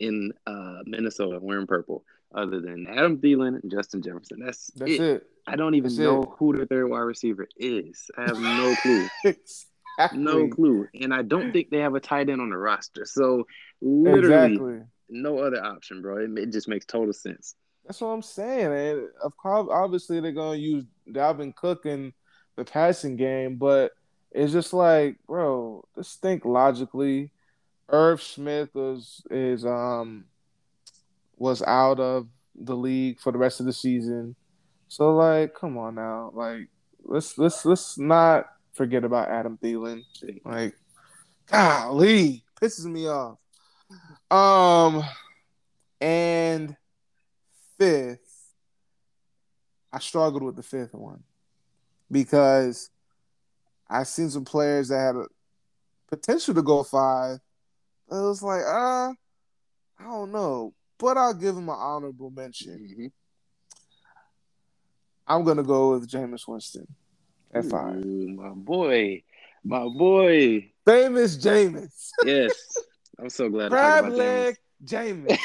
in uh, Minnesota wearing purple other than Adam Thielen and Justin Jefferson. That's That's it. it. I don't even That's know it. who the third wide receiver is. I have no clue. exactly. No clue. And I don't think they have a tight end on the roster. So literally Exactly. No other option, bro. It, it just makes total sense. That's what I'm saying. And of course, obviously they're gonna use Dalvin Cook in the passing game, but it's just like, bro, just think logically. Irv Smith was is um was out of the league for the rest of the season. So like, come on now. Like let's let's let's not forget about Adam Thielen. Like, golly, pisses me off. Um, and fifth, I struggled with the fifth one because I've seen some players that had a potential to go five. It was like, uh, I don't know, but I'll give him an honorable mention. Mhm. I'm gonna go with Jameis Winston at five. Ooh, my boy. My boy. Famous Jameis. Yes. I'm so glad Crab leg Jameis.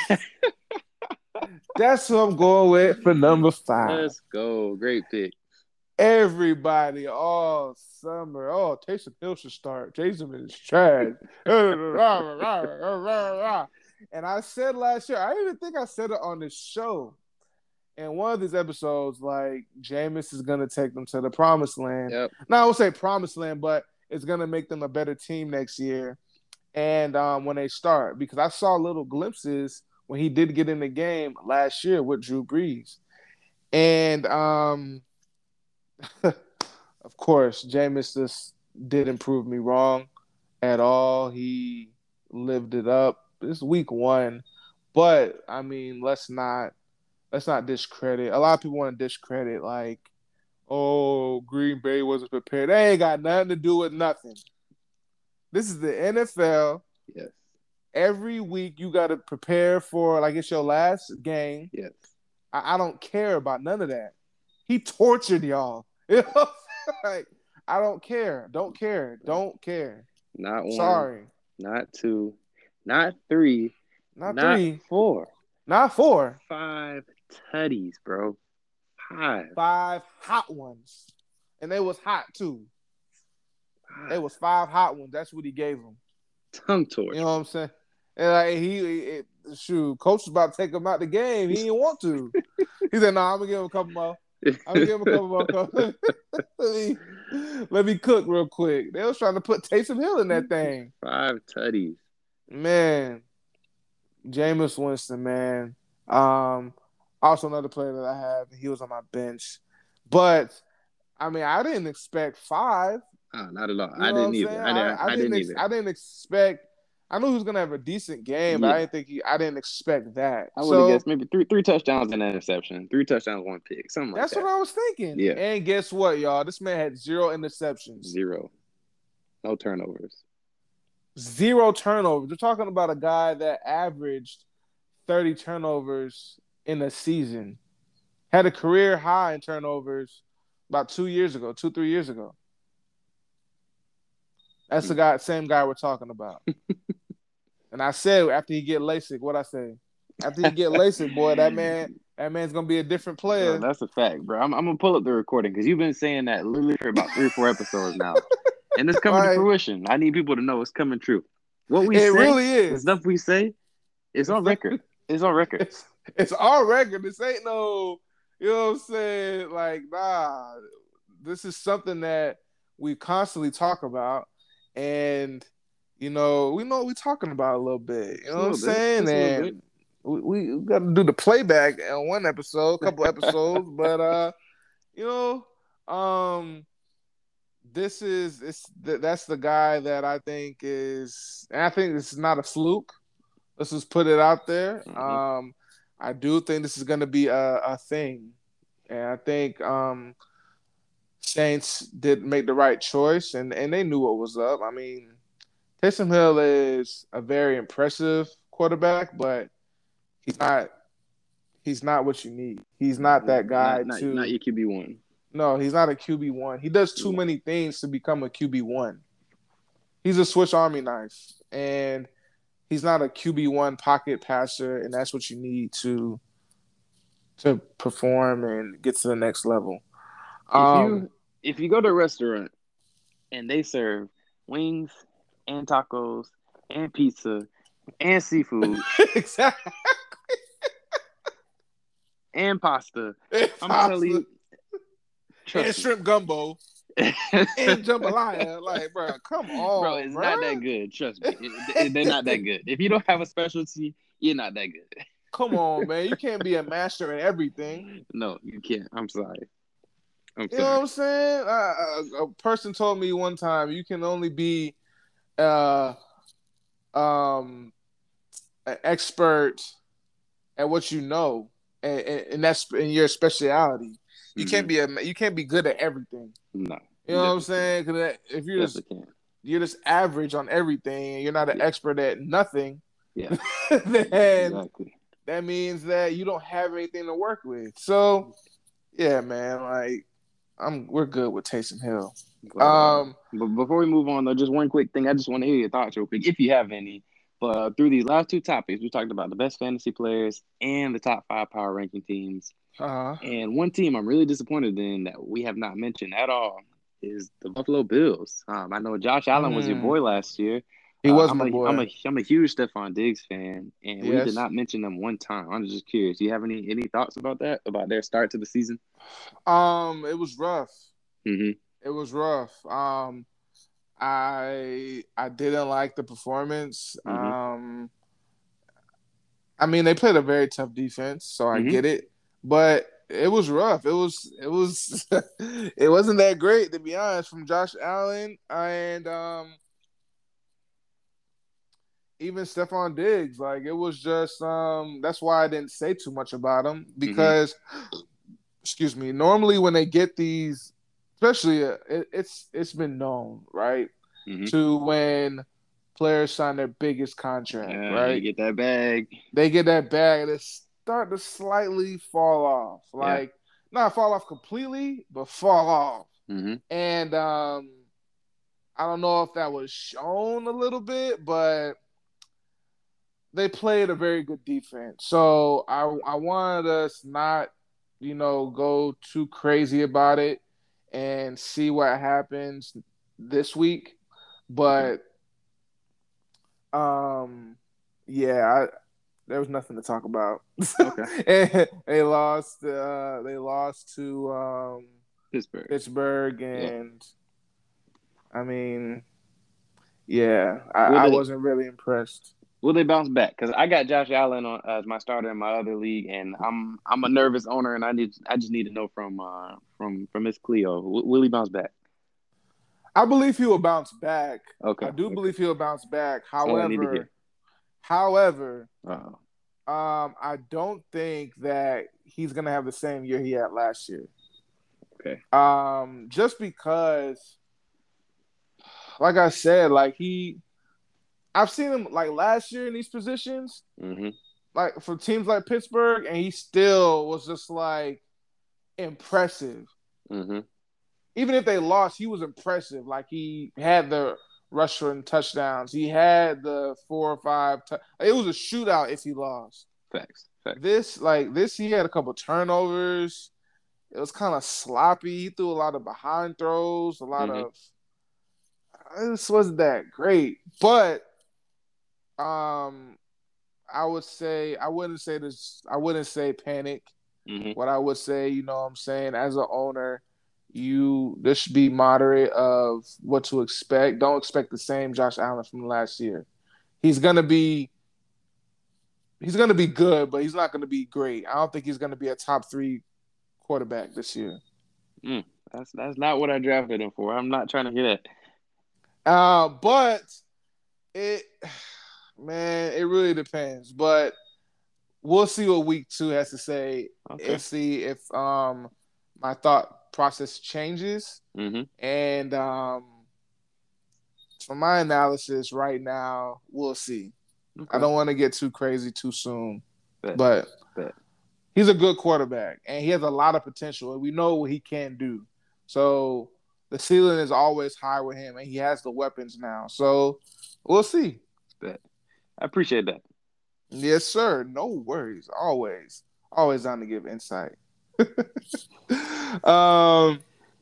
That's what I'm going with for number five. Let's go. Great pick. Everybody all summer. Oh, Taysom Hill should start. Jason is trash. and I said last year, I even think I said it on this show. In one of these episodes, like Jameis is gonna take them to the promised land. Yep. Now I would say promised land, but it's gonna make them a better team next year. And um, when they start, because I saw little glimpses when he did get in the game last year with Drew Brees, and um, of course, Jameis just didn't prove me wrong at all. He lived it up. It's week one, but I mean, let's not let's not discredit. A lot of people want to discredit like, oh, Green Bay wasn't prepared. They ain't got nothing to do with nothing. This is the NFL. Yes. Every week you got to prepare for like it's your last game. Yes. I, I don't care about none of that. He tortured y'all. You know? like I don't care. Don't care. Don't care. Not one. Sorry. Not two. Not three. Not, not three. four. Not four. Five tutties, bro. Five. Five hot ones. And they was hot too. They was five hot ones. That's what he gave them. tongue torture. You know what I'm saying? And like he, it, shoot, coach was about to take him out the game. He didn't want to. He said, "No, I'm gonna give him a couple more. I'm gonna give him a couple more. Let me, let me cook real quick." They was trying to put Taysom Hill in that thing. Five tutties. Man, Jameis Winston, man. Um, also another player that I have. He was on my bench, but I mean, I didn't expect five. Not at all. You I know didn't either. I, didn't, I, didn't ex- either. I didn't expect. I knew he was gonna have a decent game, but I didn't think he. I didn't expect that. I would so have guessed maybe three three touchdowns and an interception. Three touchdowns, one pick. Something like that's that. what I was thinking. Yeah. And guess what, y'all? This man had zero interceptions, Zero. No turnovers. zero turnovers. We're talking about a guy that averaged thirty turnovers in a season. Had a career high in turnovers about two years ago, two three years ago. That's the guy, same guy we're talking about. and I said after he get LASIK, what I say? After he get LASIK, boy, that man, that man's gonna be a different player. Bro, that's a fact, bro. I'm, I'm gonna pull up the recording because you've been saying that literally for about three or four episodes now, and it's coming Right. to fruition. I need people to know it's coming true. What we it say, really the is. stuff we say, it's on record. It's on record. It's, it's our record. This ain't no, you know what I'm saying? Like, nah, this is something that we constantly talk about. And, you know, we know what we're talking about a little bit. You know what I'm Just a little bit. saying? And we, we got to do the playback on one episode, a couple episodes. but, uh, you know, um, this is it's th- that's the guy that I think is, and I think this is not a fluke. Let's just put it out there. Mhm. Um, I do think this is going to be a, a thing, and I think um, Saints did make the right choice, and and they knew what was up. I mean, Taysom Hill is a very impressive quarterback, but he's not. He's not what you need. He's not that guy Not, not, to. not your QB one. No, he's not a QB one. He does too many things to become a QB one. He's a Swiss Army knife, and he's not a QB one pocket passer, and that's what you need to to perform and get to the next level. If Um, you if you go to a restaurant and they serve wings and tacos and pizza and seafood exactly. and pasta, I'm Pasta telling you, and trust shrimp gumbo and jambalaya. Like, bro, come on, Bro, it's bruh. not that good. Trust me, It- it- they're not that good. If you don't have a specialty, you're not that good. Come on, man. You can't be a master at everything. No, you can't. I'm sorry. I'm You know what. I'm saying? A, a person told me one time you can only be uh um an expert at what you know and, and, and that's in your speciality. You can't be a you can't be good at everything. No. You know what I'm saying? Because if you're just you're just average on everything and you're not an Yeah. expert at nothing, Yeah, then exactly. that means that you don't have anything to work with. So, yeah, man, like I'm we're good with Taysom Hill. But, Um, But before we move on, though, just one quick thing. I just want to hear your thoughts real quick, if you have any. But uh, through these last two topics, we talked about the best fantasy players and the top five power ranking teams. uh, And one team I'm really disappointed in that we have not mentioned at all is the Buffalo Bills. Um, I know Josh Allen was your Mm. boy last year. He Uh, was I'm my a, boy. I'm a I'm a huge Stefon Diggs fan, and we did not mention them one time. I'm just curious. Do you have any any thoughts about that? About their start to the season? um, it was rough. Mm-hmm. It was rough. Um, I I didn't like the performance. Mhm. Um, I mean, they played a very tough defense, so I Mhm. get it. But it was rough. It was it was it wasn't that great to be honest from Josh Allen and um even Stefon Diggs. Like it was just um that's why I didn't say too much about him because excuse me, normally when they get these especially uh, it, it's it's been known, right? Mhm. To when players sign their biggest contract, Yeah, right? you get that bag. they get that bag and it start to slightly fall off. Yeah. Like not fall off completely, but fall off. Mm-hmm. And um I don't know if that was shown a little bit, but they played a very good defense. So I I wanted us not, you know, go too crazy about it and see what happens this week. But um yeah, I there was nothing to talk about. Okay. They lost uh they lost to um Pittsburgh. Pittsburgh, and I mean, yeah, I, I wasn't really impressed. Will they bounce back? Because I got Josh Allen on, as my starter in my other league, and I'm I'm a nervous owner, and I need I just need to know from uh from from Miss Cleo, will, will he bounce back? I believe he will bounce back. Okay, I do believe he'll bounce back. all I need to hear. However, however, Uh, um, I don't think that he's gonna have the same year he had last year. Okay. Um, just because, like I said, like he, I've seen him like last year in these positions. hmm like for teams like Pittsburgh, and he still was just like impressive. hmm Even if they lost, he was impressive. Like he had the rushing touchdowns. He had the four or five. T- it was a shootout if he lost. Facts. Facts. This like this, he had a couple turnovers. It was kind of sloppy. He threw a lot of behind throws, a lot Mhm. of. This wasn't that great, but um, I would say I wouldn't say this. I wouldn't say panic. hmm What I would say, you know, what I'm saying as an owner, you this should be moderate of what to expect. Don't expect the same Josh Allen from last year. He's gonna be. He's gonna be good, but he's not gonna be great. I don't think he's gonna be a top three quarterback this year. That's that's not what I drafted him for. I'm not trying to hear that. Uh, but it, man, it really depends. But we'll see what week two has to say Okay. and see if um my thought process changes. hmm And um, from my analysis right now, we'll see. I don't want to get too crazy too soon, Bet. but Bet. he's a good quarterback and he has a lot of potential, and we know what he can do. So the ceiling is always high with him, and he has the weapons now. So we'll see. I appreciate that. Yes, sir. No worries. Always, always on to give insight. um,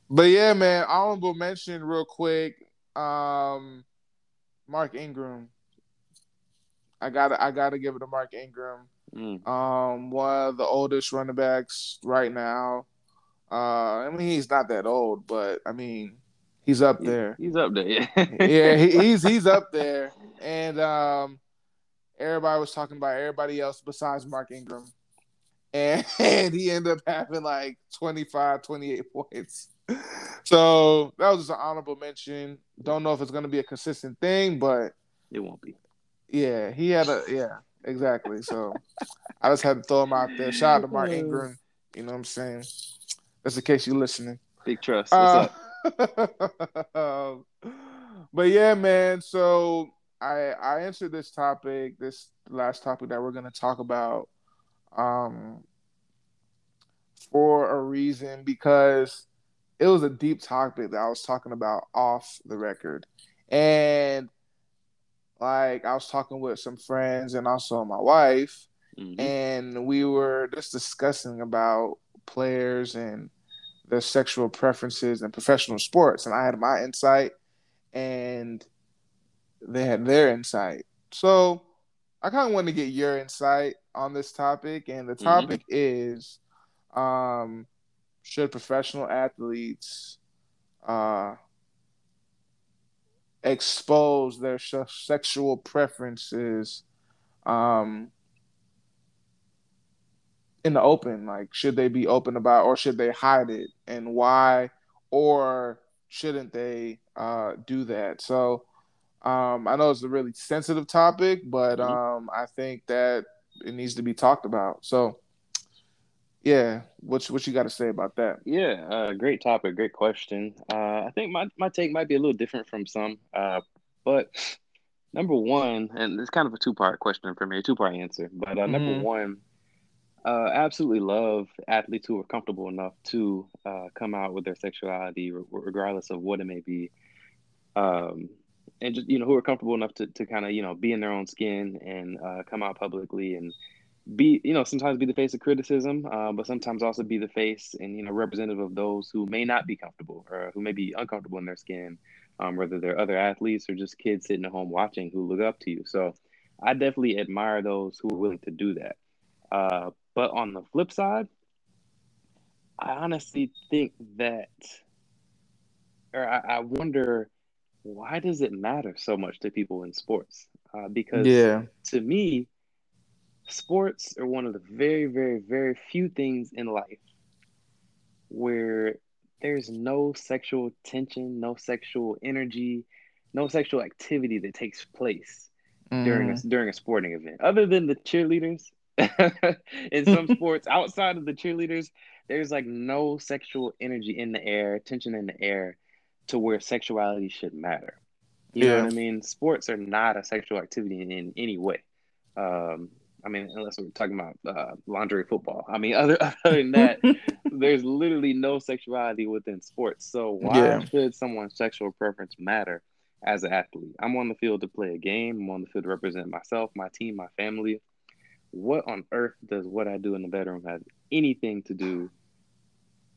but yeah, man, honorable mention real quick. Um, Mark Ingram. I gotta I gotta give it to Mark Ingram. Mm. Um, one of the oldest running backs right now. Uh, I mean he's not that old, but I mean he's up there. He's up there, yeah. yeah, he, he's he's up there, and um, everybody was talking about everybody else besides Mark Ingram, and, and he ended up having like 25, 28 points. So that was just an honorable mention. Don't know if it's going to be a consistent thing, but it won't be. Yeah, he had a yeah, exactly. So I just had to throw him out there. Shout out to Mark Ingram. You know what I'm saying? That's in case you're listening. Big trust. What's uh, up? but yeah, man. So I I answered this topic, this last topic that we're gonna talk about, um, for a reason because it was a deep topic that I was talking about off the record, and like I was talking with some friends and also my wife, mm-hmm. and we were just discussing about players and their sexual preferences in professional sports, and I had my insight, and they had their insight. So I kind of want to get your insight on this topic, and the mm-hmm. topic mm-hmm. is um, should professional athletes uh, expose their sexual preferences um, in the open? Like, should they be open about, or should they hide it, and why, or shouldn't they uh, do that? So, um, I know it's a really sensitive topic, but mm-hmm. um, I think that it needs to be talked about. So, yeah, what what you got to say about that? Yeah, uh, great topic, great question. Uh, I think my my take might be a little different from some, uh, but number one, and it's kind of a two part question for me, a two part answer. But uh, mm-hmm. number one, uh, absolutely love athletes who are comfortable enough to uh, come out with their sexuality, regardless of what it may be. Um, and just you know who are comfortable enough to, to kind of you know be in their own skin and uh, come out publicly and be you know sometimes be the face of criticism uh, but sometimes also be the face and you know representative of those who may not be comfortable or who may be uncomfortable in their skin um, whether they're other athletes or just kids sitting at home watching who look up to you. So i definitely admire those who are willing to do that. Uh, but on the flip side i honestly think that or I, I wonder why does it matter so much to people in sports? Uh, because yeah. to me, sports are one of the very, very, very few things in life where there's no sexual tension, no sexual energy, no sexual activity that takes place mm. during a, mm. during a sporting event, other than the cheerleaders. in some sports, outside of the cheerleaders, there's like no sexual energy in the air, tension in the air to where sexuality should matter. You yeah. know what I mean? Sports are not a sexual activity in, in any way. Um, I mean, unless we're talking about uh, lingerie football. I mean, other, other than that, there's literally no sexuality within sports. So why yeah. should someone's sexual preference matter as an athlete? I'm on the field to play a game. I'm on the field to represent myself, my team, my family. What on earth does what I do in the bedroom have anything to do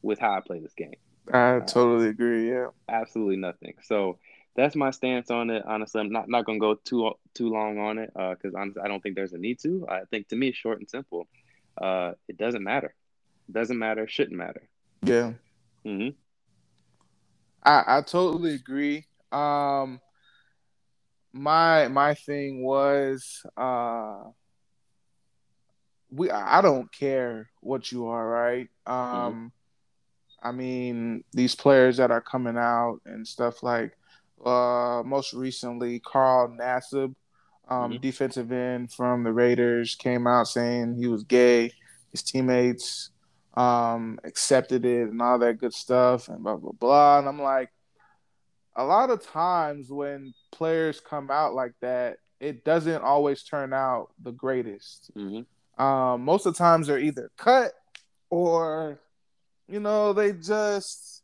with how I play this game? I totally agree. Yeah, absolutely nothing. So that's my stance on it. Honestly, I'm not, not gonna go too too long on it because uh, honestly, I don't think there's a need to. I think to me, it's short and simple. Uh, it doesn't matter. It doesn't matter. Shouldn't matter. Yeah. hmm I I totally agree. Um, my my thing was uh we I don't care what you are, right? Um mm-hmm. I mean, these players that are coming out and stuff like uh, most recently, Carl Nassib, um, mm-hmm. defensive end from the Raiders, came out saying he was gay. His teammates um, accepted it and all that good stuff and blah, blah, blah. And I'm like, a lot of times when players come out like that, it doesn't always turn out the greatest. Mm-hmm. Um, most of the times they're either cut or you know, they just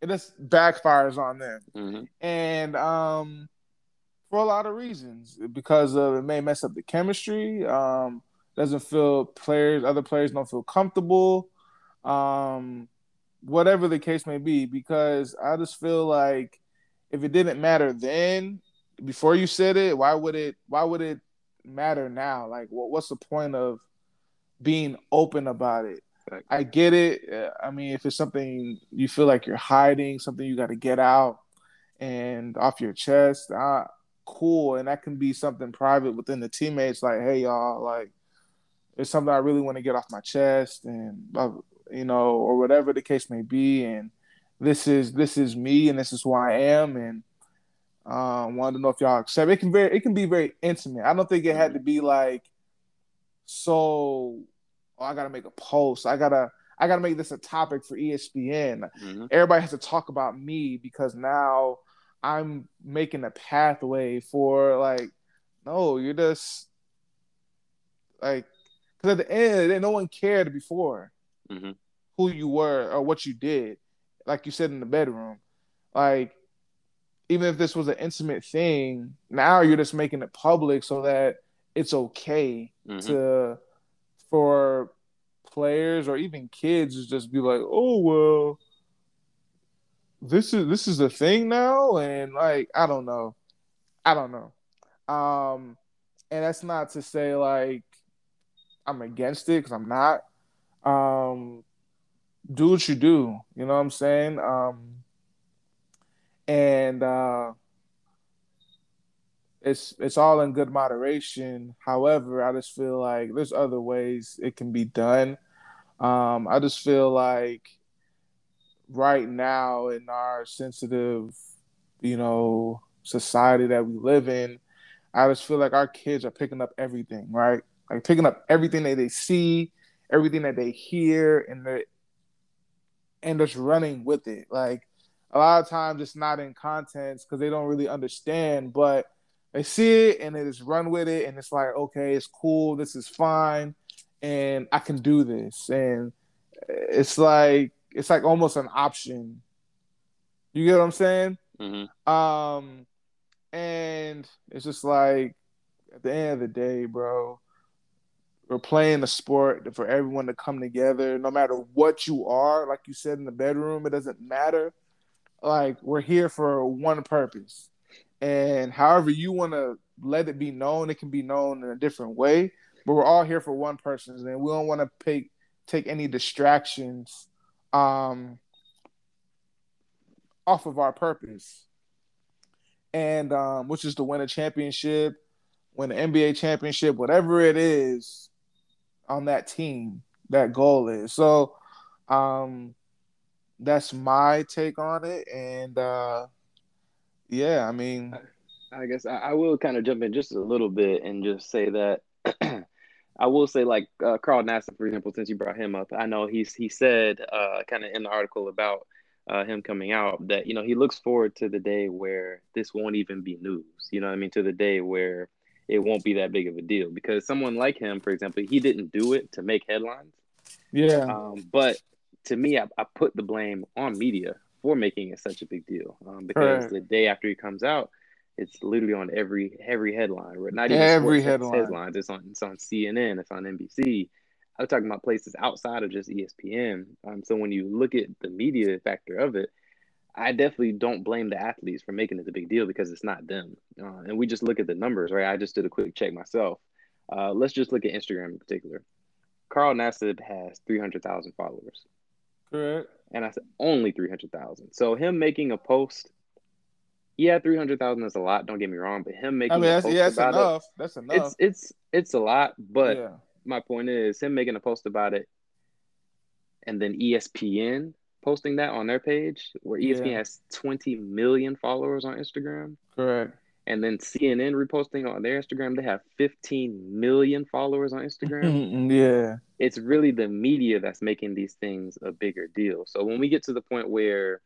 it just backfires on them. Mm-hmm. And um for a lot of reasons. Because of it may mess up the chemistry. Um doesn't feel players, other players don't feel comfortable. Um, whatever the case may be, because I just feel like if it didn't matter then, before you said it, why would it? Why would it matter now? Like, what, what's the point of being open about it? I get it. Uh, I mean, if it's something you feel like you're hiding, something you got to get out and off your chest, uh, cool. And that can be something private within the teammates. Like, hey, y'all, like, it's something I really want to get off my chest, and uh, you know, or whatever the case may be. And this is this is me, and this is who I am, and um, wanted to know if y'all accept. It can very it can be very intimate. I don't think it had to be like so. Oh, I gotta make a post. I gotta I gotta make this a topic for ESPN. Mm-hmm. Everybody has to talk about me because now I'm making a pathway for like. No, you're just like because at the end, no one cared before mm-hmm. who you were or what you did. Like you said in the bedroom, like even if this was an intimate thing, now you're just making it public so that it's okay mm-hmm. to for players or even kids to just be like, oh well, this is this is a thing now, and like I don't know, I don't know, um, and that's not to say like I'm against it because I'm not. Um, do what you do, you know what I'm saying? Um, and uh, it's it's all in good moderation. However, I just feel like there's other ways it can be done. Um, I just feel like right now in our sensitive, you know, society that we live in, I just feel like our kids are picking up everything, right? Like picking up everything that they see, everything that they hear, and they and just running with it. Like a lot of times it's not in context because they don't really understand, but they see it and they just run with it and it's like, okay, it's cool, this is fine, and I can do this. And it's like it's like almost an option. You get what I'm saying? Mm-hmm. Um, and it's just like at the end of the day, bro, we're playing a sport for everyone to come together, no matter what you are. Like you said in the bedroom, it doesn't matter like we're here for one purpose and however you want to let it be known it can be known in a different way. But we're all here for one person and we don't want to take take any distractions um off of our purpose. And um which is to win a championship win an nba championship whatever it is on that team that goal is. So um that's my take on it. And uh, yeah, I mean, I guess I, I, will kind of jump in just a little bit and just say that I will say, like uh, Carl Nassib, for example, since you brought him up, I know he's he said uh, kind of in the article about uh, him coming out that you know he looks forward to the day where this won't even be news. You know what I mean? To the day where it won't be that big of a deal because someone like him, for example, he didn't do it to make headlines. Yeah. Um, but to me, I, I, put the blame on media for making it such a big deal um, because right. the day after he comes out, it's literally on every every headline. Not even every headline. headlines. It's on it's on CNN. It's on NBC. I'm talking about places outside of just ESPN. Um, so when you look at the media factor of it, I definitely don't blame the athletes for making it a big deal because it's not them. Uh, and we just look at the numbers, right? I just did a quick check myself. Uh, let's just look at Instagram in particular. Carl Nassib has 300,000 followers. Correct. And I said only three hundred thousand. So him making a post, yeah, three hundred thousand is a lot. Don't get me wrong, but him making I mean, that's, yeah, that's enough. It, that's enough. It's it's it's a lot, but yeah. my point is him making a post about it, and then ESPN posting that on their page, where ESPN yeah. has twenty million followers on Instagram. Correct and then CNN reposting on their Instagram, they have 15 million followers on Instagram. yeah. It's really the media that's making these things a bigger deal. So when we get to the point where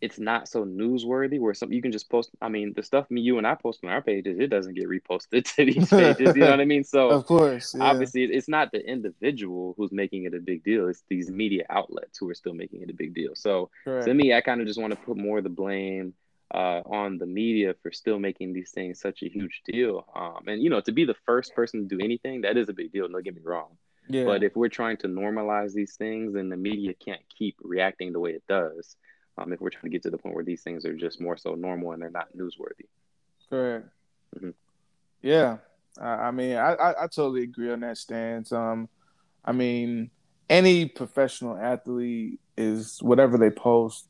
it's not so newsworthy, where some you can just post, I mean, the stuff me, you and I post on our pages, it doesn't get reposted to these pages. you know what I mean? So of course, yeah. obviously, it's not the individual who's making it a big deal. It's these media outlets who are still making it a big deal. So Correct. to me, I kind of just want to put more of the blame uh, on the media for still making these things such a huge deal. Um, and you know, to be the first person to do anything, that is a big deal. Don't get me wrong. Yeah. But if we're trying to normalize these things, then the media can't keep reacting the way it does. Um, if we're trying to get to the point where these things are just more so normal and they're not newsworthy. Correct. Mhm. Yeah, I, I mean, I, I, I totally agree on that stance. Um, I mean, any professional athlete is whatever they post,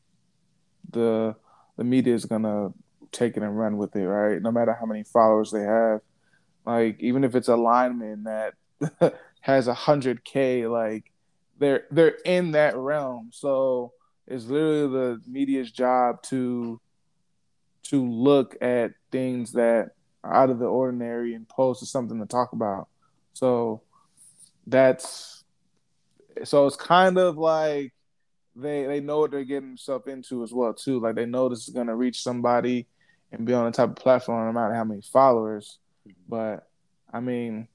the the media is gonna take it and run with it, right? No matter how many followers they have. Like, even if it's a lineman that has a hundred K, like they're they're in that realm. So it's literally the media's job to to look at things that are out of the ordinary and pose to something to talk about. So that's so it's kind of like they they know what they're getting themselves into as well too. Like they know this is gonna reach somebody and be on the type of platform no matter how many followers. But I mean,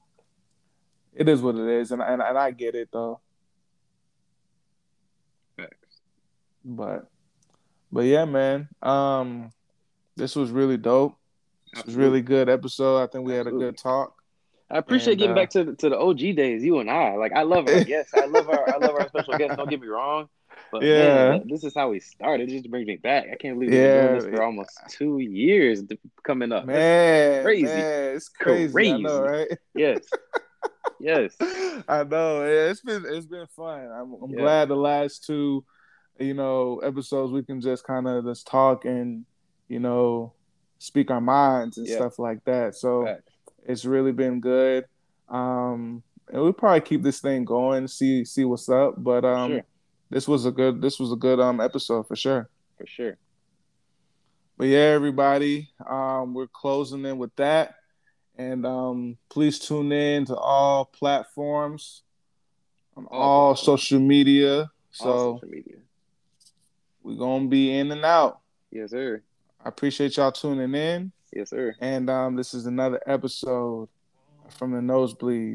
it is what it is, and and, and I get it though. Facts. But but yeah, man. Um, this was really dope. This was really good episode. I think we had a good talk. I appreciate And, getting uh, back to the, to the OG days, you and I. Like I love our guests. I love our I love our special guests. Don't get me wrong. But Yeah. man, this is how we started. It just brings me back. I can't believe we've been doing this for almost two years coming up. Man, crazy. man, it's crazy. I know, right? Yes. Yes. I know. Yeah, it's been it's been fun. I'm, I'm Yeah. glad the last two, you know, episodes we can just kind of just talk and you know speak our minds and Yeah. stuff like that. So it's really been good. Um, and we'll probably keep this thing going, see see what's up. But um, sure. This was a good this was a good um episode for sure. For sure. But yeah, everybody, um, we're closing in with that. And um, please tune in to all platforms, on All all social media. All So social media. we're gonna be in and out. Yes, sir. I appreciate y'all tuning in. Yes, sir. And um, this is another episode from the nosebleeds.